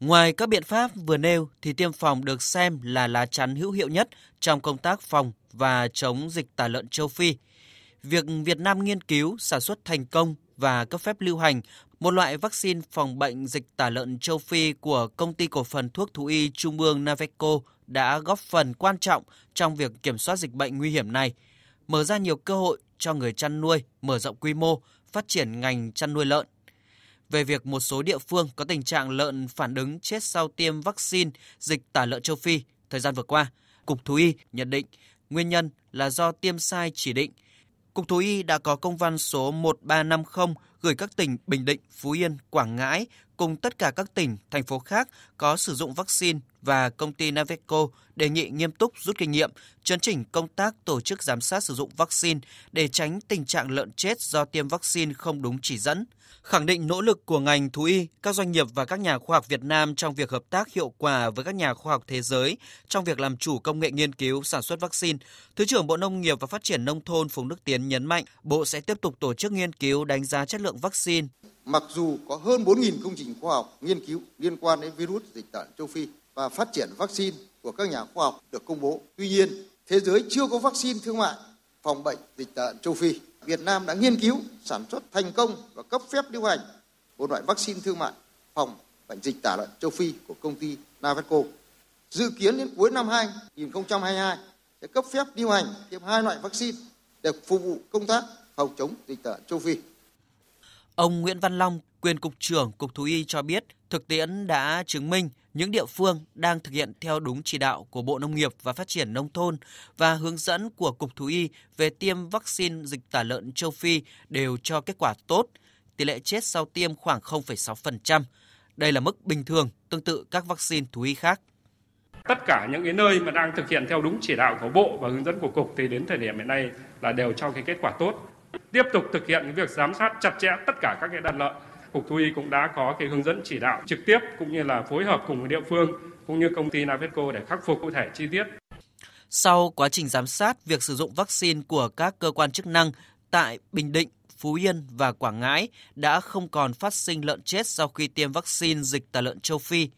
Speaker 14: Ngoài các biện pháp vừa nêu thì tiêm phòng được xem là lá chắn hữu hiệu nhất trong công tác phòng và chống dịch tả lợn châu Phi. Việc Việt Nam nghiên cứu, sản xuất thành công và cấp phép lưu hành một loại vaccine phòng bệnh dịch tả lợn châu Phi của công ty cổ phần thuốc thú y Trung ương Naveco đã góp phần quan trọng trong việc kiểm soát dịch bệnh nguy hiểm này, mở ra nhiều cơ hội cho người chăn nuôi mở rộng quy mô, phát triển ngành chăn nuôi lợn. Về việc một số địa phương có tình trạng lợn phản ứng chết sau tiêm vaccine dịch tả lợn châu Phi thời gian vừa qua, Cục Thú y nhận định nguyên nhân là do tiêm sai chỉ định. Cục Thú y đã có công văn số 1350 gửi các tỉnh Bình Định, Phú Yên, Quảng Ngãi cùng tất cả các tỉnh, thành phố khác có sử dụng vaccine và công ty Naveco đề nghị nghiêm túc rút kinh nghiệm, chấn chỉnh công tác tổ chức giám sát sử dụng vaccine để tránh tình trạng lợn chết do tiêm vaccine không đúng chỉ dẫn. Khẳng định nỗ lực của ngành thú y, các doanh nghiệp và các nhà khoa học Việt Nam trong việc hợp tác hiệu quả với các nhà khoa học thế giới trong việc làm chủ công nghệ nghiên cứu sản xuất vaccine, Thứ trưởng Bộ Nông nghiệp và Phát triển Nông thôn Phùng Đức Tiến nhấn mạnh, Bộ sẽ tiếp tục tổ chức nghiên cứu đánh giá chất lượng vaccine.
Speaker 28: Mặc dù có hơn 4.000 công trình khoa học nghiên cứu liên quan đến virus dịch tả châu Phi và phát triển vaccine của các nhà khoa học được công bố, tuy nhiên thế giới chưa có vaccine thương mại phòng bệnh dịch tả châu Phi. Việt Nam đã nghiên cứu, sản xuất thành công và cấp phép lưu hành một loại vaccine thương mại phòng bệnh dịch tả lợn châu Phi của công ty Navetco. Dự kiến đến cuối năm 2022 sẽ cấp phép lưu hành thêm hai loại vaccine để phục vụ công tác phòng chống dịch tả châu Phi.
Speaker 14: Ông Nguyễn Văn Long, quyền cục trưởng Cục Thú y cho biết, thực tiễn đã chứng minh những địa phương đang thực hiện theo đúng chỉ đạo của Bộ Nông nghiệp và Phát triển Nông thôn và hướng dẫn của Cục Thú y về tiêm vaccine dịch tả lợn châu Phi đều cho kết quả tốt, tỷ lệ chết sau tiêm khoảng 0,6%. Đây là mức bình thường, tương tự các vaccine thú y khác.
Speaker 29: Tất cả những cái nơi mà đang thực hiện theo đúng chỉ đạo của Bộ và hướng dẫn của Cục thì đến thời điểm hiện nay là đều cho cái kết quả tốt. Tiếp tục thực hiện cái việc giám sát chặt chẽ tất cả các cái đàn lợn Cục Thú y cũng đã có cái hướng dẫn chỉ đạo trực tiếp cũng như là phối hợp cùng với địa phương cũng như công ty Navetco để khắc phục cụ thể chi tiết.
Speaker 14: Sau quá trình giám sát việc sử dụng vaccine của các cơ quan chức năng tại Bình Định, Phú Yên và Quảng Ngãi đã không còn phát sinh lợn chết sau khi tiêm vaccine dịch tả lợn châu Phi.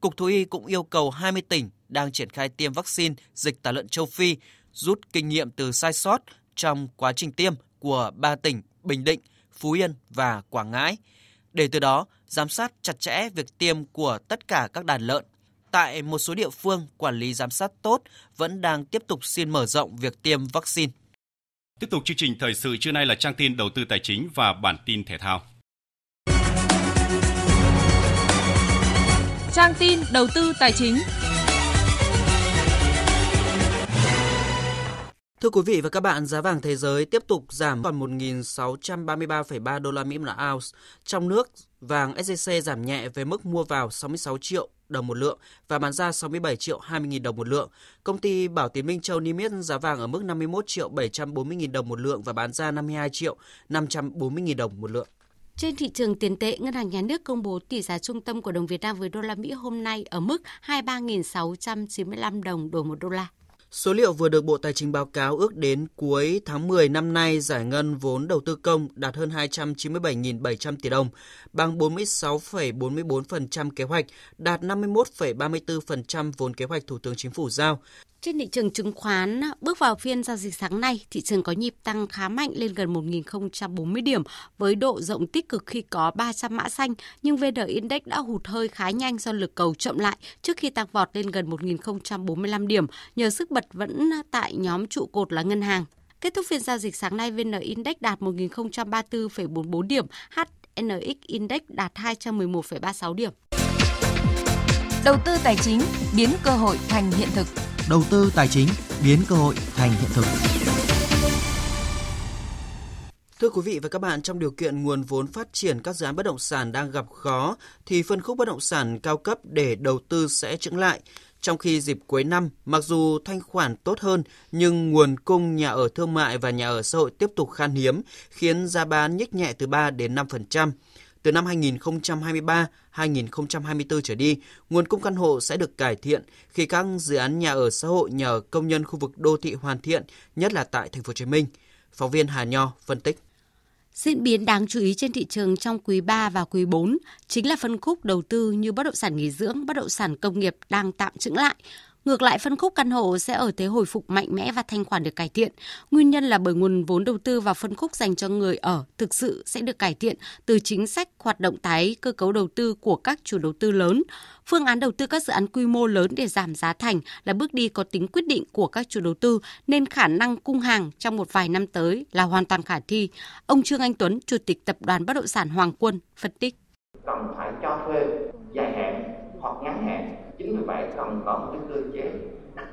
Speaker 14: Cục Thú y cũng yêu cầu 20 tỉnh đang triển khai tiêm vaccine dịch tả lợn châu Phi rút kinh nghiệm từ sai sót trong quá trình tiêm của ba tỉnh Bình Định, Phú Yên và Quảng Ngãi – để từ đó giám sát chặt chẽ việc tiêm của tất cả các đàn lợn. Tại một số địa phương, quản lý giám sát tốt vẫn đang tiếp tục xin mở rộng việc tiêm vaccine.
Speaker 1: Tiếp tục chương trình thời sự trưa nay là trang tin đầu tư tài chính và bản tin thể thao.
Speaker 7: Trang tin đầu tư tài chính.
Speaker 14: Thưa quý vị và các bạn, giá vàng thế giới tiếp tục giảm còn 1.633,3 đô la Mỹ một ounce. Trong nước, vàng SJC giảm nhẹ về mức mua vào 66 triệu đồng một lượng và bán ra 67 triệu 20 nghìn đồng một lượng. Công ty Bảo Tín Minh Châu niêm yết giá vàng ở mức 51 triệu 740 nghìn đồng một lượng và bán ra 52 triệu 540 nghìn đồng một lượng.
Speaker 30: Trên thị trường tiền tệ, Ngân hàng Nhà nước công bố tỷ giá trung tâm của đồng Việt Nam với đô la Mỹ hôm nay ở mức 23.695 đồng đổi một đô la.
Speaker 14: Số liệu vừa được Bộ Tài chính báo cáo ước đến cuối tháng 10 năm nay giải ngân vốn đầu tư công đạt hơn 297.700 tỷ đồng, bằng 46,44% kế hoạch, đạt 51,34% vốn kế hoạch Thủ tướng Chính phủ giao.
Speaker 30: Trên thị trường chứng khoán, bước vào phiên giao dịch sáng nay, thị trường có nhịp tăng khá mạnh lên gần 1.040 điểm với độ rộng tích cực khi có 300 mã xanh, nhưng VN Index đã hụt hơi khá nhanh do lực cầu chậm lại trước khi tăng vọt lên gần 1.045 điểm nhờ sức bật vẫn tại nhóm trụ cột là ngân hàng. Kết thúc phiên giao dịch sáng nay, VN Index đạt 1.034,44 điểm, HNX Index đạt 211,36 điểm.
Speaker 7: Đầu tư tài chính biến cơ hội thành hiện thực
Speaker 31: đầu tư tài chính biến cơ hội thành hiện thực.
Speaker 14: Thưa quý vị và các bạn, trong điều kiện nguồn vốn phát triển các dự án bất động sản đang gặp khó thì phân khúc bất động sản cao cấp để đầu tư sẽ chững lại. Trong khi dịp cuối năm, mặc dù thanh khoản tốt hơn, nhưng nguồn cung nhà ở thương mại và nhà ở xã hội tiếp tục khan hiếm, khiến giá bán nhích nhẹ từ 3 đến 5%. Từ năm 2023-2024 trở đi, nguồn cung căn hộ sẽ được cải thiện khi các dự án nhà ở xã hội nhờ công nhân khu vực đô thị hoàn thiện, nhất là tại thành phố Hồ Chí Minh. Phóng viên Hà Nho phân tích.
Speaker 30: Diễn biến đáng chú ý trên thị trường trong quý 3 và quý 4 chính là phân khúc đầu tư như bất động sản nghỉ dưỡng, bất động sản công nghiệp đang tạm chững lại. Ngược lại, phân khúc căn hộ sẽ ở thế hồi phục mạnh mẽ và thanh khoản được cải thiện. Nguyên nhân là bởi nguồn vốn đầu tư vào phân khúc dành cho người ở thực sự sẽ được cải thiện từ chính sách hoạt động tái cơ cấu đầu tư của các chủ đầu tư lớn. Phương án đầu tư các dự án quy mô lớn để giảm giá thành là bước đi có tính quyết định của các chủ đầu tư nên khả năng cung hàng trong một vài năm tới là hoàn toàn khả thi. Ông Trương Anh Tuấn, Chủ tịch Tập đoàn Bất động sản Hoàng Quân phân tích.
Speaker 32: Cần phải cho thuê dài hạn hoặc ngắn hạn chính vì vậy cần có một cái cơ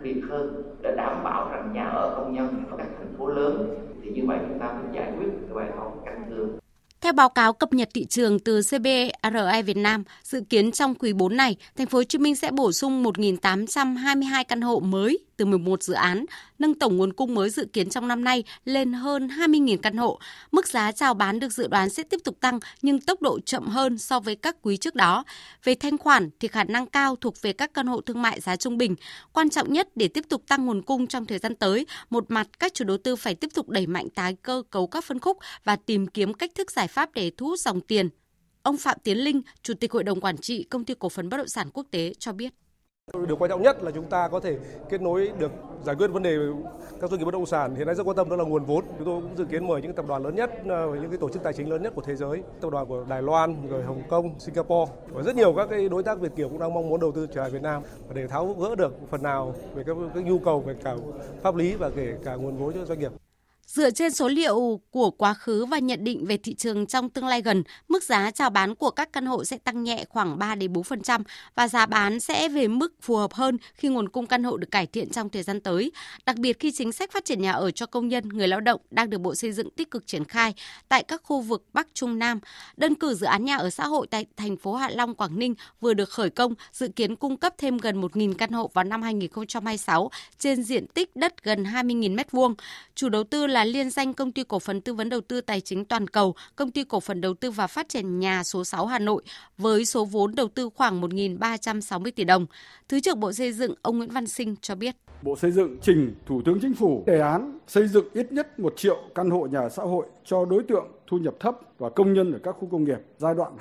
Speaker 32: biệt hơn để đảm bảo rằng nhà ở công nhân ở các thành phố lớn. Thì như vậy chúng ta mới giải quyết cái bài toán căn cước
Speaker 30: theo báo cáo cập nhật thị trường từ CBRE Việt Nam, dự kiến trong quý 4 này, thành phố Hồ Chí Minh sẽ bổ sung 1.822 căn hộ mới từ 11 dự án, nâng tổng nguồn cung mới dự kiến trong năm nay lên hơn 20.000 căn hộ. Mức giá chào bán được dự đoán sẽ tiếp tục tăng nhưng tốc độ chậm hơn so với các quý trước đó. Về thanh khoản thì khả năng cao thuộc về các căn hộ thương mại giá trung bình. Quan trọng nhất để tiếp tục tăng nguồn cung trong thời gian tới, một mặt các chủ đầu tư phải tiếp tục đẩy mạnh tái cơ cấu các phân khúc và tìm kiếm cách thức giải pháp để thu hút dòng tiền. Ông Phạm Tiến Linh, Chủ tịch Hội đồng Quản trị Công ty Cổ phần Bất động sản Quốc tế cho biết.
Speaker 33: Điều quan trọng nhất là chúng ta có thể kết nối được giải quyết vấn đề các doanh nghiệp bất động sản hiện nay rất quan tâm đó là nguồn vốn. Chúng tôi cũng dự kiến mời những tập đoàn lớn nhất, ờ, những cái tổ chức tài chính lớn nhất của thế giới, tập đoàn của Đài Loan, rồi Hồng Kông, Singapore và rất nhiều các cái đối tác Việt kiều cũng đang mong muốn đầu tư trở lại Việt Nam để tháo gỡ được phần nào về các, các nhu cầu về cả pháp lý và kể cả nguồn vốn cho doanh nghiệp.
Speaker 30: Dựa trên số liệu của quá khứ và nhận định về thị trường trong tương lai gần, mức giá chào bán của các căn hộ sẽ tăng nhẹ khoảng 3 đến 4% và giá bán sẽ về mức phù hợp hơn khi nguồn cung căn hộ được cải thiện trong thời gian tới, đặc biệt khi chính sách phát triển nhà ở cho công nhân, người lao động đang được Bộ Xây dựng tích cực triển khai tại các khu vực Bắc Trung Nam. Đơn cử dự án nhà ở xã hội tại thành phố Hạ Long, Quảng Ninh vừa được khởi công, dự kiến cung cấp thêm gần 1.000 căn hộ vào năm 2026 trên diện tích đất gần 20.000 m2. Chủ đầu tư là là liên danh công ty cổ phần tư vấn đầu tư tài chính toàn cầu, công ty cổ phần đầu tư và phát triển nhà số 6 Hà Nội với số vốn đầu tư khoảng 1.360 tỷ đồng. Thứ trưởng Bộ Xây dựng ông Nguyễn Văn Sinh cho biết.
Speaker 25: Bộ Xây dựng trình Thủ tướng Chính phủ đề án xây dựng ít nhất 1 triệu căn hộ nhà xã hội cho đối tượng thu nhập thấp và công nhân ở các khu công nghiệp giai đoạn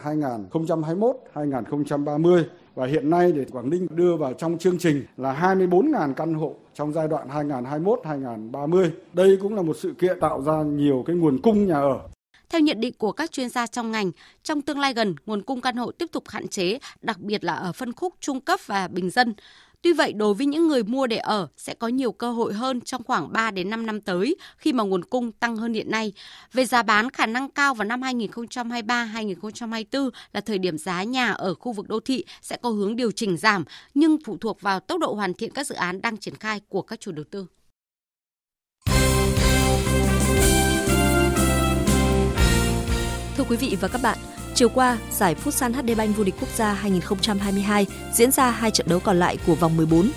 Speaker 25: 2021-2030 và hiện nay để Quảng Ninh đưa vào trong chương trình là 24.000 căn hộ trong giai đoạn 2021-2030. Đây cũng là một sự kiện tạo ra nhiều cái nguồn cung nhà ở.
Speaker 30: Theo nhận định của các chuyên gia trong ngành, trong tương lai gần, nguồn cung căn hộ tiếp tục hạn chế, đặc biệt là ở phân khúc trung cấp và bình dân. Tuy vậy, đối với những người mua để ở sẽ có nhiều cơ hội hơn trong khoảng 3 đến 5 năm tới khi mà nguồn cung tăng hơn hiện nay. Về giá bán, khả năng cao vào năm 2023-2024 là thời điểm giá nhà ở khu vực đô thị sẽ có hướng điều chỉnh giảm, nhưng phụ thuộc vào tốc độ hoàn thiện các dự án đang triển khai của các chủ đầu tư.
Speaker 34: Thưa quý vị và các bạn, Chiều qua, giải Futsal HD Bank vô địch quốc gia 2022 diễn ra hai trận đấu còn lại của vòng 14.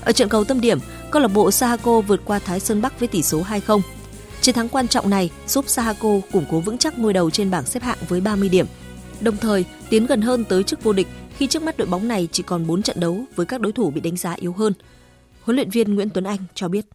Speaker 34: Ở trận cầu tâm điểm, câu lạc bộ Sahako vượt qua Thái Sơn Bắc với tỷ số 2-0. Chiến thắng quan trọng này giúp Sahako củng cố vững chắc ngôi đầu trên bảng xếp hạng với 30 điểm. Đồng thời, tiến gần hơn tới chức vô địch khi trước mắt đội bóng này chỉ còn 4 trận đấu với các đối thủ bị đánh giá yếu hơn. Huấn luyện viên Nguyễn Tuấn Anh cho biết.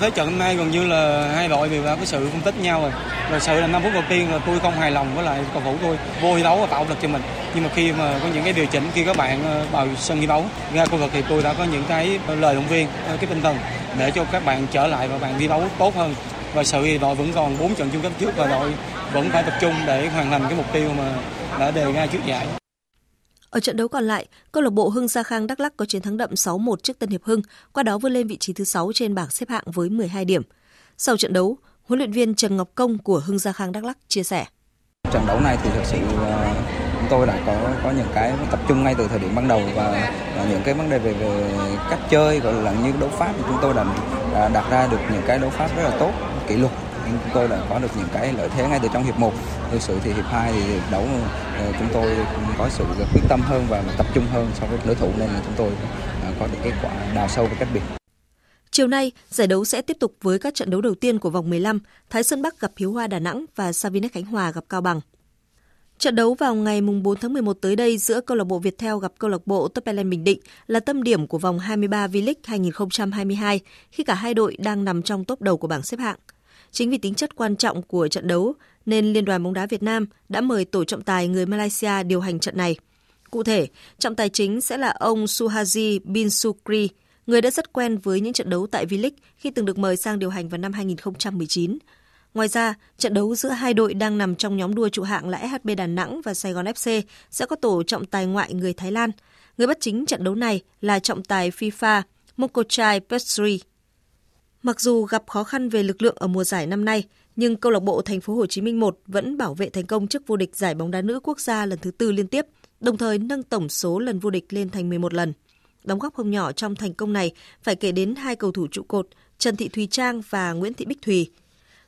Speaker 35: Thế trận hôm nay gần như là hai đội đều đã có sự phân tích nhau rồi. Rồi sự là 5 phút đầu tiên là tôi không hài lòng với lại cầu thủ tôi vô thi đấu và tạo lực cho mình. Nhưng mà khi mà có những cái điều chỉnh khi các bạn ờ, vào sân thi đấu ra khu vực thì tôi đã có những cái ờ, lời động viên, ờ, cái tinh thần để cho các bạn trở lại và bạn thi đấu tốt hơn. Và sự thì đội vẫn còn 4 trận chung kết trước và đội vẫn phải tập trung để hoàn thành cái mục tiêu mà đã đề ra trước giải.
Speaker 34: Ở trận đấu còn lại, câu lạc bộ Hưng Gia Khang Đắk Lắk có chiến thắng đậm 6-1 trước Tân Hiệp Hưng, qua đó vươn lên vị trí thứ 6 trên bảng xếp hạng với 12 điểm. Sau trận đấu, huấn luyện viên Trần Ngọc Công của Hưng Gia Khang Đắk Lắk chia sẻ.
Speaker 28: Trận đấu này thì thực sự ờ, chúng tôi đã có có những cái tập trung ngay từ thời điểm ban đầu và, và những cái vấn đề về về cách chơi gọi là như đấu pháp thì chúng tôi đã, đã đặt ra được những cái đấu pháp rất là tốt, kỷ luật chúng tôi đã có được những cái lợi thế ngay từ trong hiệp 1 thực sự thì hiệp 2 thì đấu ờ, chúng tôi có sự quyết tâm hơn và tập trung hơn so với đối thủ nên là chúng tôi ờ,
Speaker 36: có được kết quả đào sâu và cách biệt.
Speaker 34: Chiều nay, giải đấu sẽ tiếp tục với các trận đấu đầu tiên của vòng 15, Thái Sơn Bắc gặp Hiếu Hoa Đà Nẵng và Savinex Khánh Hòa gặp Cao Bằng. Trận đấu vào ngày 4 tháng 11 tới đây giữa câu lạc bộ Viettel gặp câu lạc bộ Topelen Bình Định là tâm điểm của vòng 23 V-League 2022 khi cả hai đội đang nằm trong top đầu của bảng xếp hạng. Chính vì tính chất quan trọng của trận đấu nên Liên đoàn bóng đá Việt Nam đã mời tổ trọng tài người Malaysia điều hành trận này. Cụ thể, trọng tài chính sẽ là ông Suhaji bin Sukri, người đã rất quen với những trận đấu tại V-League khi từng được mời sang điều hành vào năm 2019. Ngoài ra, trận đấu giữa hai đội đang nằm trong nhóm đua trụ hạng là SHB Đà Nẵng và Sài Gòn FC sẽ có tổ trọng tài ngoại người Thái Lan. Người bắt chính trận đấu này là trọng tài FIFA Mokochai Pestri. Mặc dù gặp khó khăn về lực lượng ở mùa giải năm nay, nhưng câu lạc bộ Thành phố Hồ Chí Minh 1 vẫn bảo vệ thành công chức vô địch giải bóng đá nữ quốc gia lần thứ tư liên tiếp, đồng thời nâng tổng số lần vô địch lên thành 11 lần. Đóng góp không nhỏ trong thành công này phải kể đến hai cầu thủ trụ cột Trần Thị Thùy Trang và Nguyễn Thị Bích Thùy.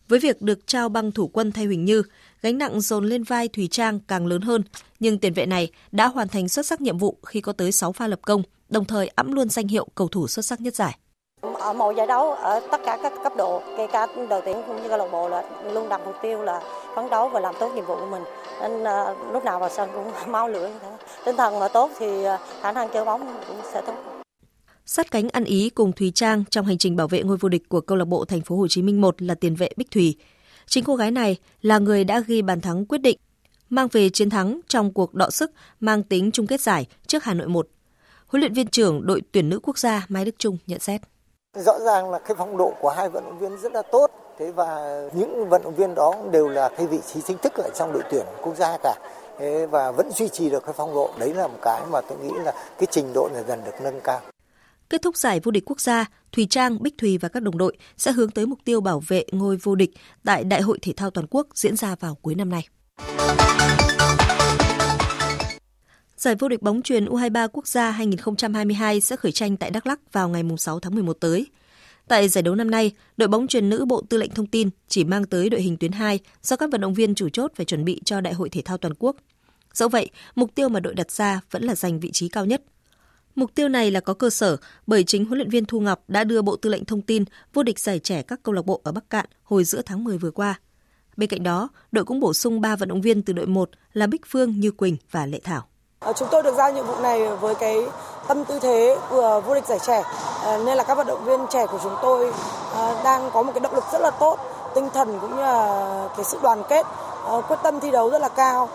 Speaker 34: Với việc được trao băng thủ quân thay Huỳnh Như, gánh nặng dồn lên vai Thùy Trang càng lớn hơn, nhưng tiền vệ này đã hoàn thành xuất sắc nhiệm vụ khi có tới 6 pha lập công, đồng thời ẵm luôn danh hiệu cầu thủ xuất sắc nhất giải.
Speaker 32: Ở mọi giải đấu ở tất cả các cấp độ, kể cả đội tuyển cũng như câu lạc bộ là luôn đặt mục tiêu là phấn đấu và làm tốt nhiệm vụ của mình. Nên à, lúc nào vào sân cũng mau lửa như thế. Tinh thần mà tốt thì ờ, khả năng chơi bóng cũng sẽ tốt
Speaker 34: sát cánh ăn ý cùng Thùy Trang trong hành trình bảo vệ ngôi vô địch của câu lạc bộ Thành phố Hồ Chí Minh 1 là tiền vệ Bích Thùy. Chính cô gái này là người đã ghi bàn thắng quyết định, mang về chiến thắng trong cuộc đọ sức mang tính chung kết giải trước Hà Nội 1. Huấn luyện viên trưởng đội tuyển nữ quốc gia Mai Đức Trung nhận xét.
Speaker 37: Rõ ràng là cái phong độ của hai vận động viên rất là tốt. Thế và những vận động viên đó đều là cái vị trí chính thức ở trong đội tuyển quốc gia cả. Thế và vẫn duy trì được cái phong độ. Đấy là một cái mà tôi nghĩ là cái trình độ này dần được nâng cao.
Speaker 34: Kết thúc giải vô địch quốc gia, Thùy Trang, Bích Thùy và các đồng đội sẽ hướng tới mục tiêu bảo vệ ngôi vô địch tại Đại hội Thể thao Toàn quốc diễn ra vào cuối năm nay. Giải vô địch bóng truyền U23 quốc gia 2022 sẽ khởi tranh tại Đắk Lắk vào ngày 6 tháng 11 tới. Tại giải đấu năm nay, đội bóng truyền nữ Bộ Tư lệnh Thông tin chỉ mang tới đội hình tuyến 2 do các vận động viên chủ chốt phải chuẩn bị cho Đại hội Thể thao Toàn quốc. Dẫu vậy, mục tiêu mà đội đặt ra vẫn là giành vị trí cao nhất. Mục tiêu này là có cơ sở bởi chính huấn luyện viên Thu Ngọc đã đưa Bộ Tư lệnh Thông tin vô địch giải trẻ các câu lạc bộ ở Bắc Cạn hồi giữa tháng 10 vừa qua. Bên cạnh đó, đội cũng bổ sung 3 vận động viên từ đội 1 là Bích Phương, Như Quỳnh và Lệ Thảo.
Speaker 32: Ờ, chúng tôi được giao nhiệm vụ này với cái tâm tư thế vừa vô địch giải trẻ ờ, nên là các vận động viên trẻ của chúng tôi ờ, đang có một cái động lực rất là tốt, tinh thần cũng như là cái sự đoàn kết, quyết tâm thi đấu rất là cao.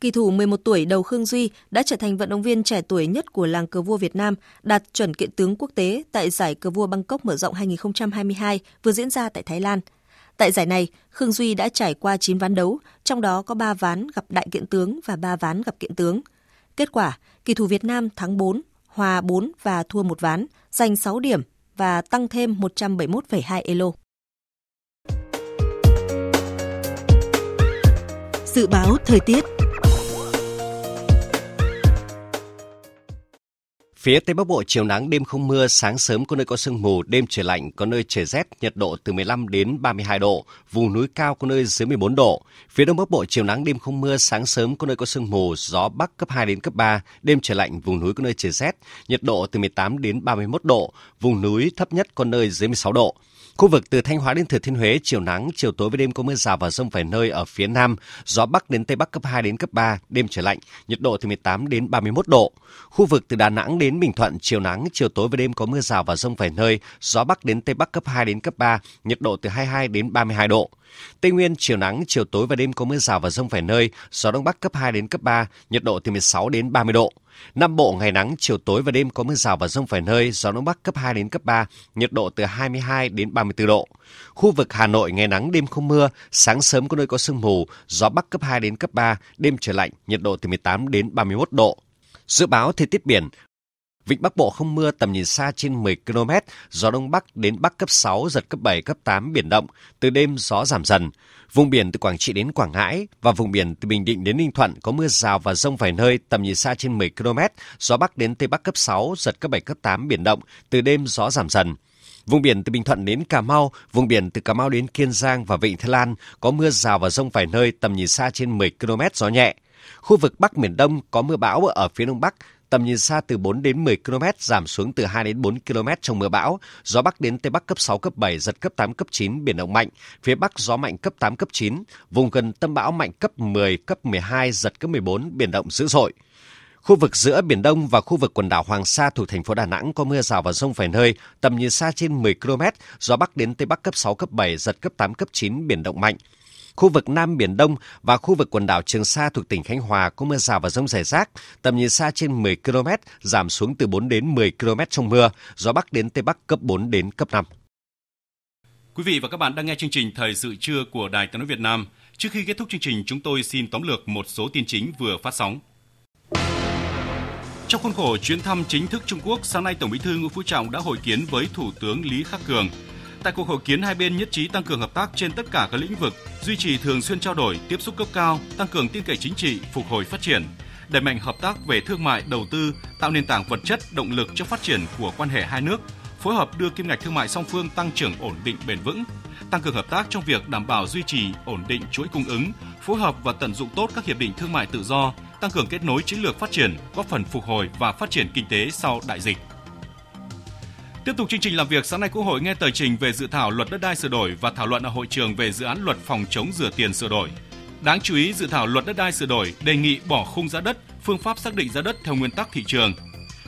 Speaker 34: Kỳ thủ 11 tuổi đầu Khương Duy đã trở thành vận động viên trẻ tuổi nhất của làng cờ vua Việt Nam, đạt chuẩn kiện tướng quốc tế tại giải cờ vua Bangkok mở rộng 2022 vừa diễn ra tại Thái Lan. Tại giải này, Khương Duy đã trải qua 9 ván đấu, trong đó có 3 ván gặp đại kiện tướng và 3 ván gặp kiện tướng. Kết quả, kỳ thủ Việt Nam thắng 4, hòa 4 và thua một ván, giành 6 điểm và tăng thêm 171,2 elo.
Speaker 7: Dự báo thời tiết
Speaker 19: Phía Tây Bắc Bộ chiều nắng đêm không mưa, sáng sớm có nơi có sương mù, đêm trời lạnh, có nơi trời rét, nhiệt độ từ 15 đến 32 độ, vùng núi cao có nơi dưới 14 độ. Phía Đông Bắc Bộ chiều nắng đêm không mưa, sáng sớm có nơi có sương mù, gió Bắc cấp 2 đến cấp 3, đêm trời lạnh, vùng núi có nơi trời rét, nhiệt độ từ 18 đến 31 độ, vùng núi thấp nhất có nơi dưới 16 độ. Khu vực từ Thanh Hóa đến Thừa Thiên Huế, chiều nắng, chiều tối với đêm có mưa rào và rông vài nơi ở phía Nam, gió Bắc đến Tây Bắc cấp 2 đến cấp 3, đêm trời lạnh, nhiệt độ từ 18 đến 31 độ. Khu vực từ Đà Nẵng đến Bình Thuận, chiều nắng, chiều tối và đêm có mưa rào và rông vài nơi, gió Bắc đến Tây Bắc cấp 2 đến cấp 3, nhiệt độ từ 22 đến 32 độ. Tây Nguyên chiều nắng, chiều tối và đêm có mưa rào và rông vài nơi, gió đông bắc cấp 2 đến cấp 3, nhiệt độ từ 16 đến 30 độ. Nam Bộ ngày nắng, chiều tối và đêm có mưa rào và rông vài nơi, gió đông bắc cấp 2 đến cấp 3, nhiệt độ từ 22 đến 34 độ. Khu vực Hà Nội ngày nắng đêm không mưa, sáng sớm có nơi có sương mù, gió bắc cấp 2 đến cấp 3, đêm trời lạnh, nhiệt độ từ 18 đến 31 độ. Dự báo thời tiết biển, Vịnh Bắc Bộ không mưa, tầm nhìn xa trên 10 km, gió Đông Bắc đến Bắc cấp 6, giật cấp 7, cấp 8, biển động. Từ đêm gió giảm dần. Vùng biển từ Quảng Trị đến Quảng Ngãi và vùng biển từ Bình Định đến Ninh Thuận có mưa rào và rông vài nơi, tầm nhìn xa trên 10 km, gió Bắc đến Tây Bắc cấp 6, giật cấp 7, cấp 8, biển động. Từ đêm gió giảm dần. Vùng biển từ Bình Thuận đến Cà Mau, vùng biển từ Cà Mau đến Kiên Giang và Vịnh Thái Lan có mưa rào và rông vài nơi, tầm nhìn xa trên 10 km, gió nhẹ. Khu vực Bắc Miền Đông có mưa bão ở phía Đông Bắc, tầm nhìn xa từ 4 đến 10 km, giảm xuống từ 2 đến 4 km trong mưa bão, gió Bắc đến Tây Bắc cấp 6, cấp 7, giật cấp 8, cấp 9, biển động mạnh, phía Bắc gió mạnh cấp 8, cấp 9, vùng gần tâm bão mạnh cấp 10, cấp 12, giật cấp 14, biển động dữ dội. Khu vực giữa Biển Đông và khu vực quần đảo Hoàng Sa thuộc thành phố Đà Nẵng có mưa rào và rông vài nơi, tầm nhìn xa trên 10 km, gió Bắc đến Tây Bắc cấp 6, cấp 7, giật cấp 8, cấp 9, biển động mạnh. Khu vực Nam Biển Đông và khu vực quần đảo Trường Sa thuộc tỉnh Khánh Hòa có mưa rào và rông rải rác, tầm nhìn xa trên 10 km, giảm xuống từ 4 đến 10 km trong mưa, gió Bắc đến Tây Bắc cấp 4 đến cấp 5.
Speaker 1: Quý vị và các bạn đang nghe chương trình Thời sự trưa của Đài Tiếng nói Việt Nam. Trước khi kết thúc chương trình, chúng tôi xin tóm lược một số tin chính vừa phát sóng. Trong khuôn khổ chuyến thăm chính thức Trung Quốc, sáng nay Tổng Bí thư Nguyễn Phú Trọng đã hội kiến với Thủ tướng Lý Khắc Cường. Tại cuộc hội kiến, hai bên nhất trí tăng cường hợp tác trên tất cả các lĩnh vực, duy trì thường xuyên trao đổi, tiếp xúc cấp cao, tăng cường tin cậy chính trị, phục hồi phát triển, đẩy mạnh hợp tác về thương mại, đầu tư, tạo nền tảng vật chất, động lực cho phát triển của quan hệ hai nước, phối hợp đưa kim ngạch thương mại song phương tăng trưởng ổn định bền vững, tăng cường hợp tác trong việc đảm bảo duy trì ổn định chuỗi cung ứng, phối hợp và tận dụng tốt các hiệp định thương mại tự do, tăng cường kết nối chiến lược phát triển, góp phần phục hồi và phát triển kinh tế sau đại dịch. Tiếp tục chương trình làm việc, sáng nay Quốc hội nghe tờ trình về dự thảo luật đất đai sửa đổi và thảo luận ở hội trường về dự án luật phòng chống rửa tiền sửa đổi. Đáng chú ý, dự thảo luật đất đai sửa đổi đề nghị bỏ khung giá đất, phương pháp xác định giá đất theo nguyên tắc thị trường.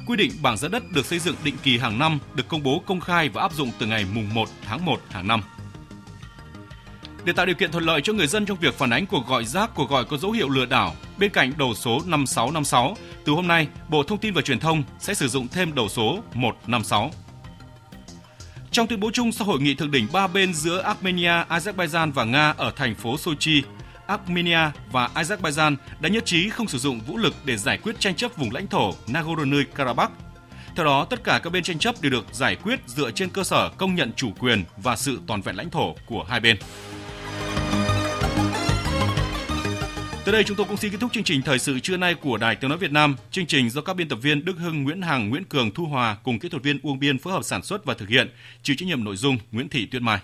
Speaker 1: Quy định bảng giá đất được xây dựng định kỳ hàng năm, được công bố công khai và áp dụng từ ngày mùng 1 tháng 1 hàng năm. Để tạo điều kiện thuận lợi cho người dân trong việc phản ánh cuộc gọi rác, cuộc gọi có dấu hiệu lừa đảo, bên cạnh đầu số 5656, từ hôm nay, Bộ Thông tin và Truyền thông sẽ sử dụng thêm đầu số 156. Trong tuyên bố chung sau hội nghị thượng đỉnh ba bên giữa Armenia, Azerbaijan và Nga ở thành phố Sochi, Armenia và Azerbaijan đã nhất trí không sử dụng vũ lực để giải quyết tranh chấp vùng lãnh thổ Nagorno-Karabakh. Theo đó, tất cả các bên tranh chấp đều được giải quyết dựa trên cơ sở công nhận chủ quyền và sự toàn vẹn lãnh thổ của hai bên. Tới đây chúng tôi cũng xin kết thúc chương trình thời sự trưa nay của Đài Tiếng nói Việt Nam. Chương trình do các biên tập viên Đức Hưng, Nguyễn Hằng, Nguyễn Cường, Thu Hòa cùng kỹ thuật viên Uông Biên phối hợp sản xuất và thực hiện. Chịu trách nhiệm nội dung Nguyễn Thị Tuyết Mai.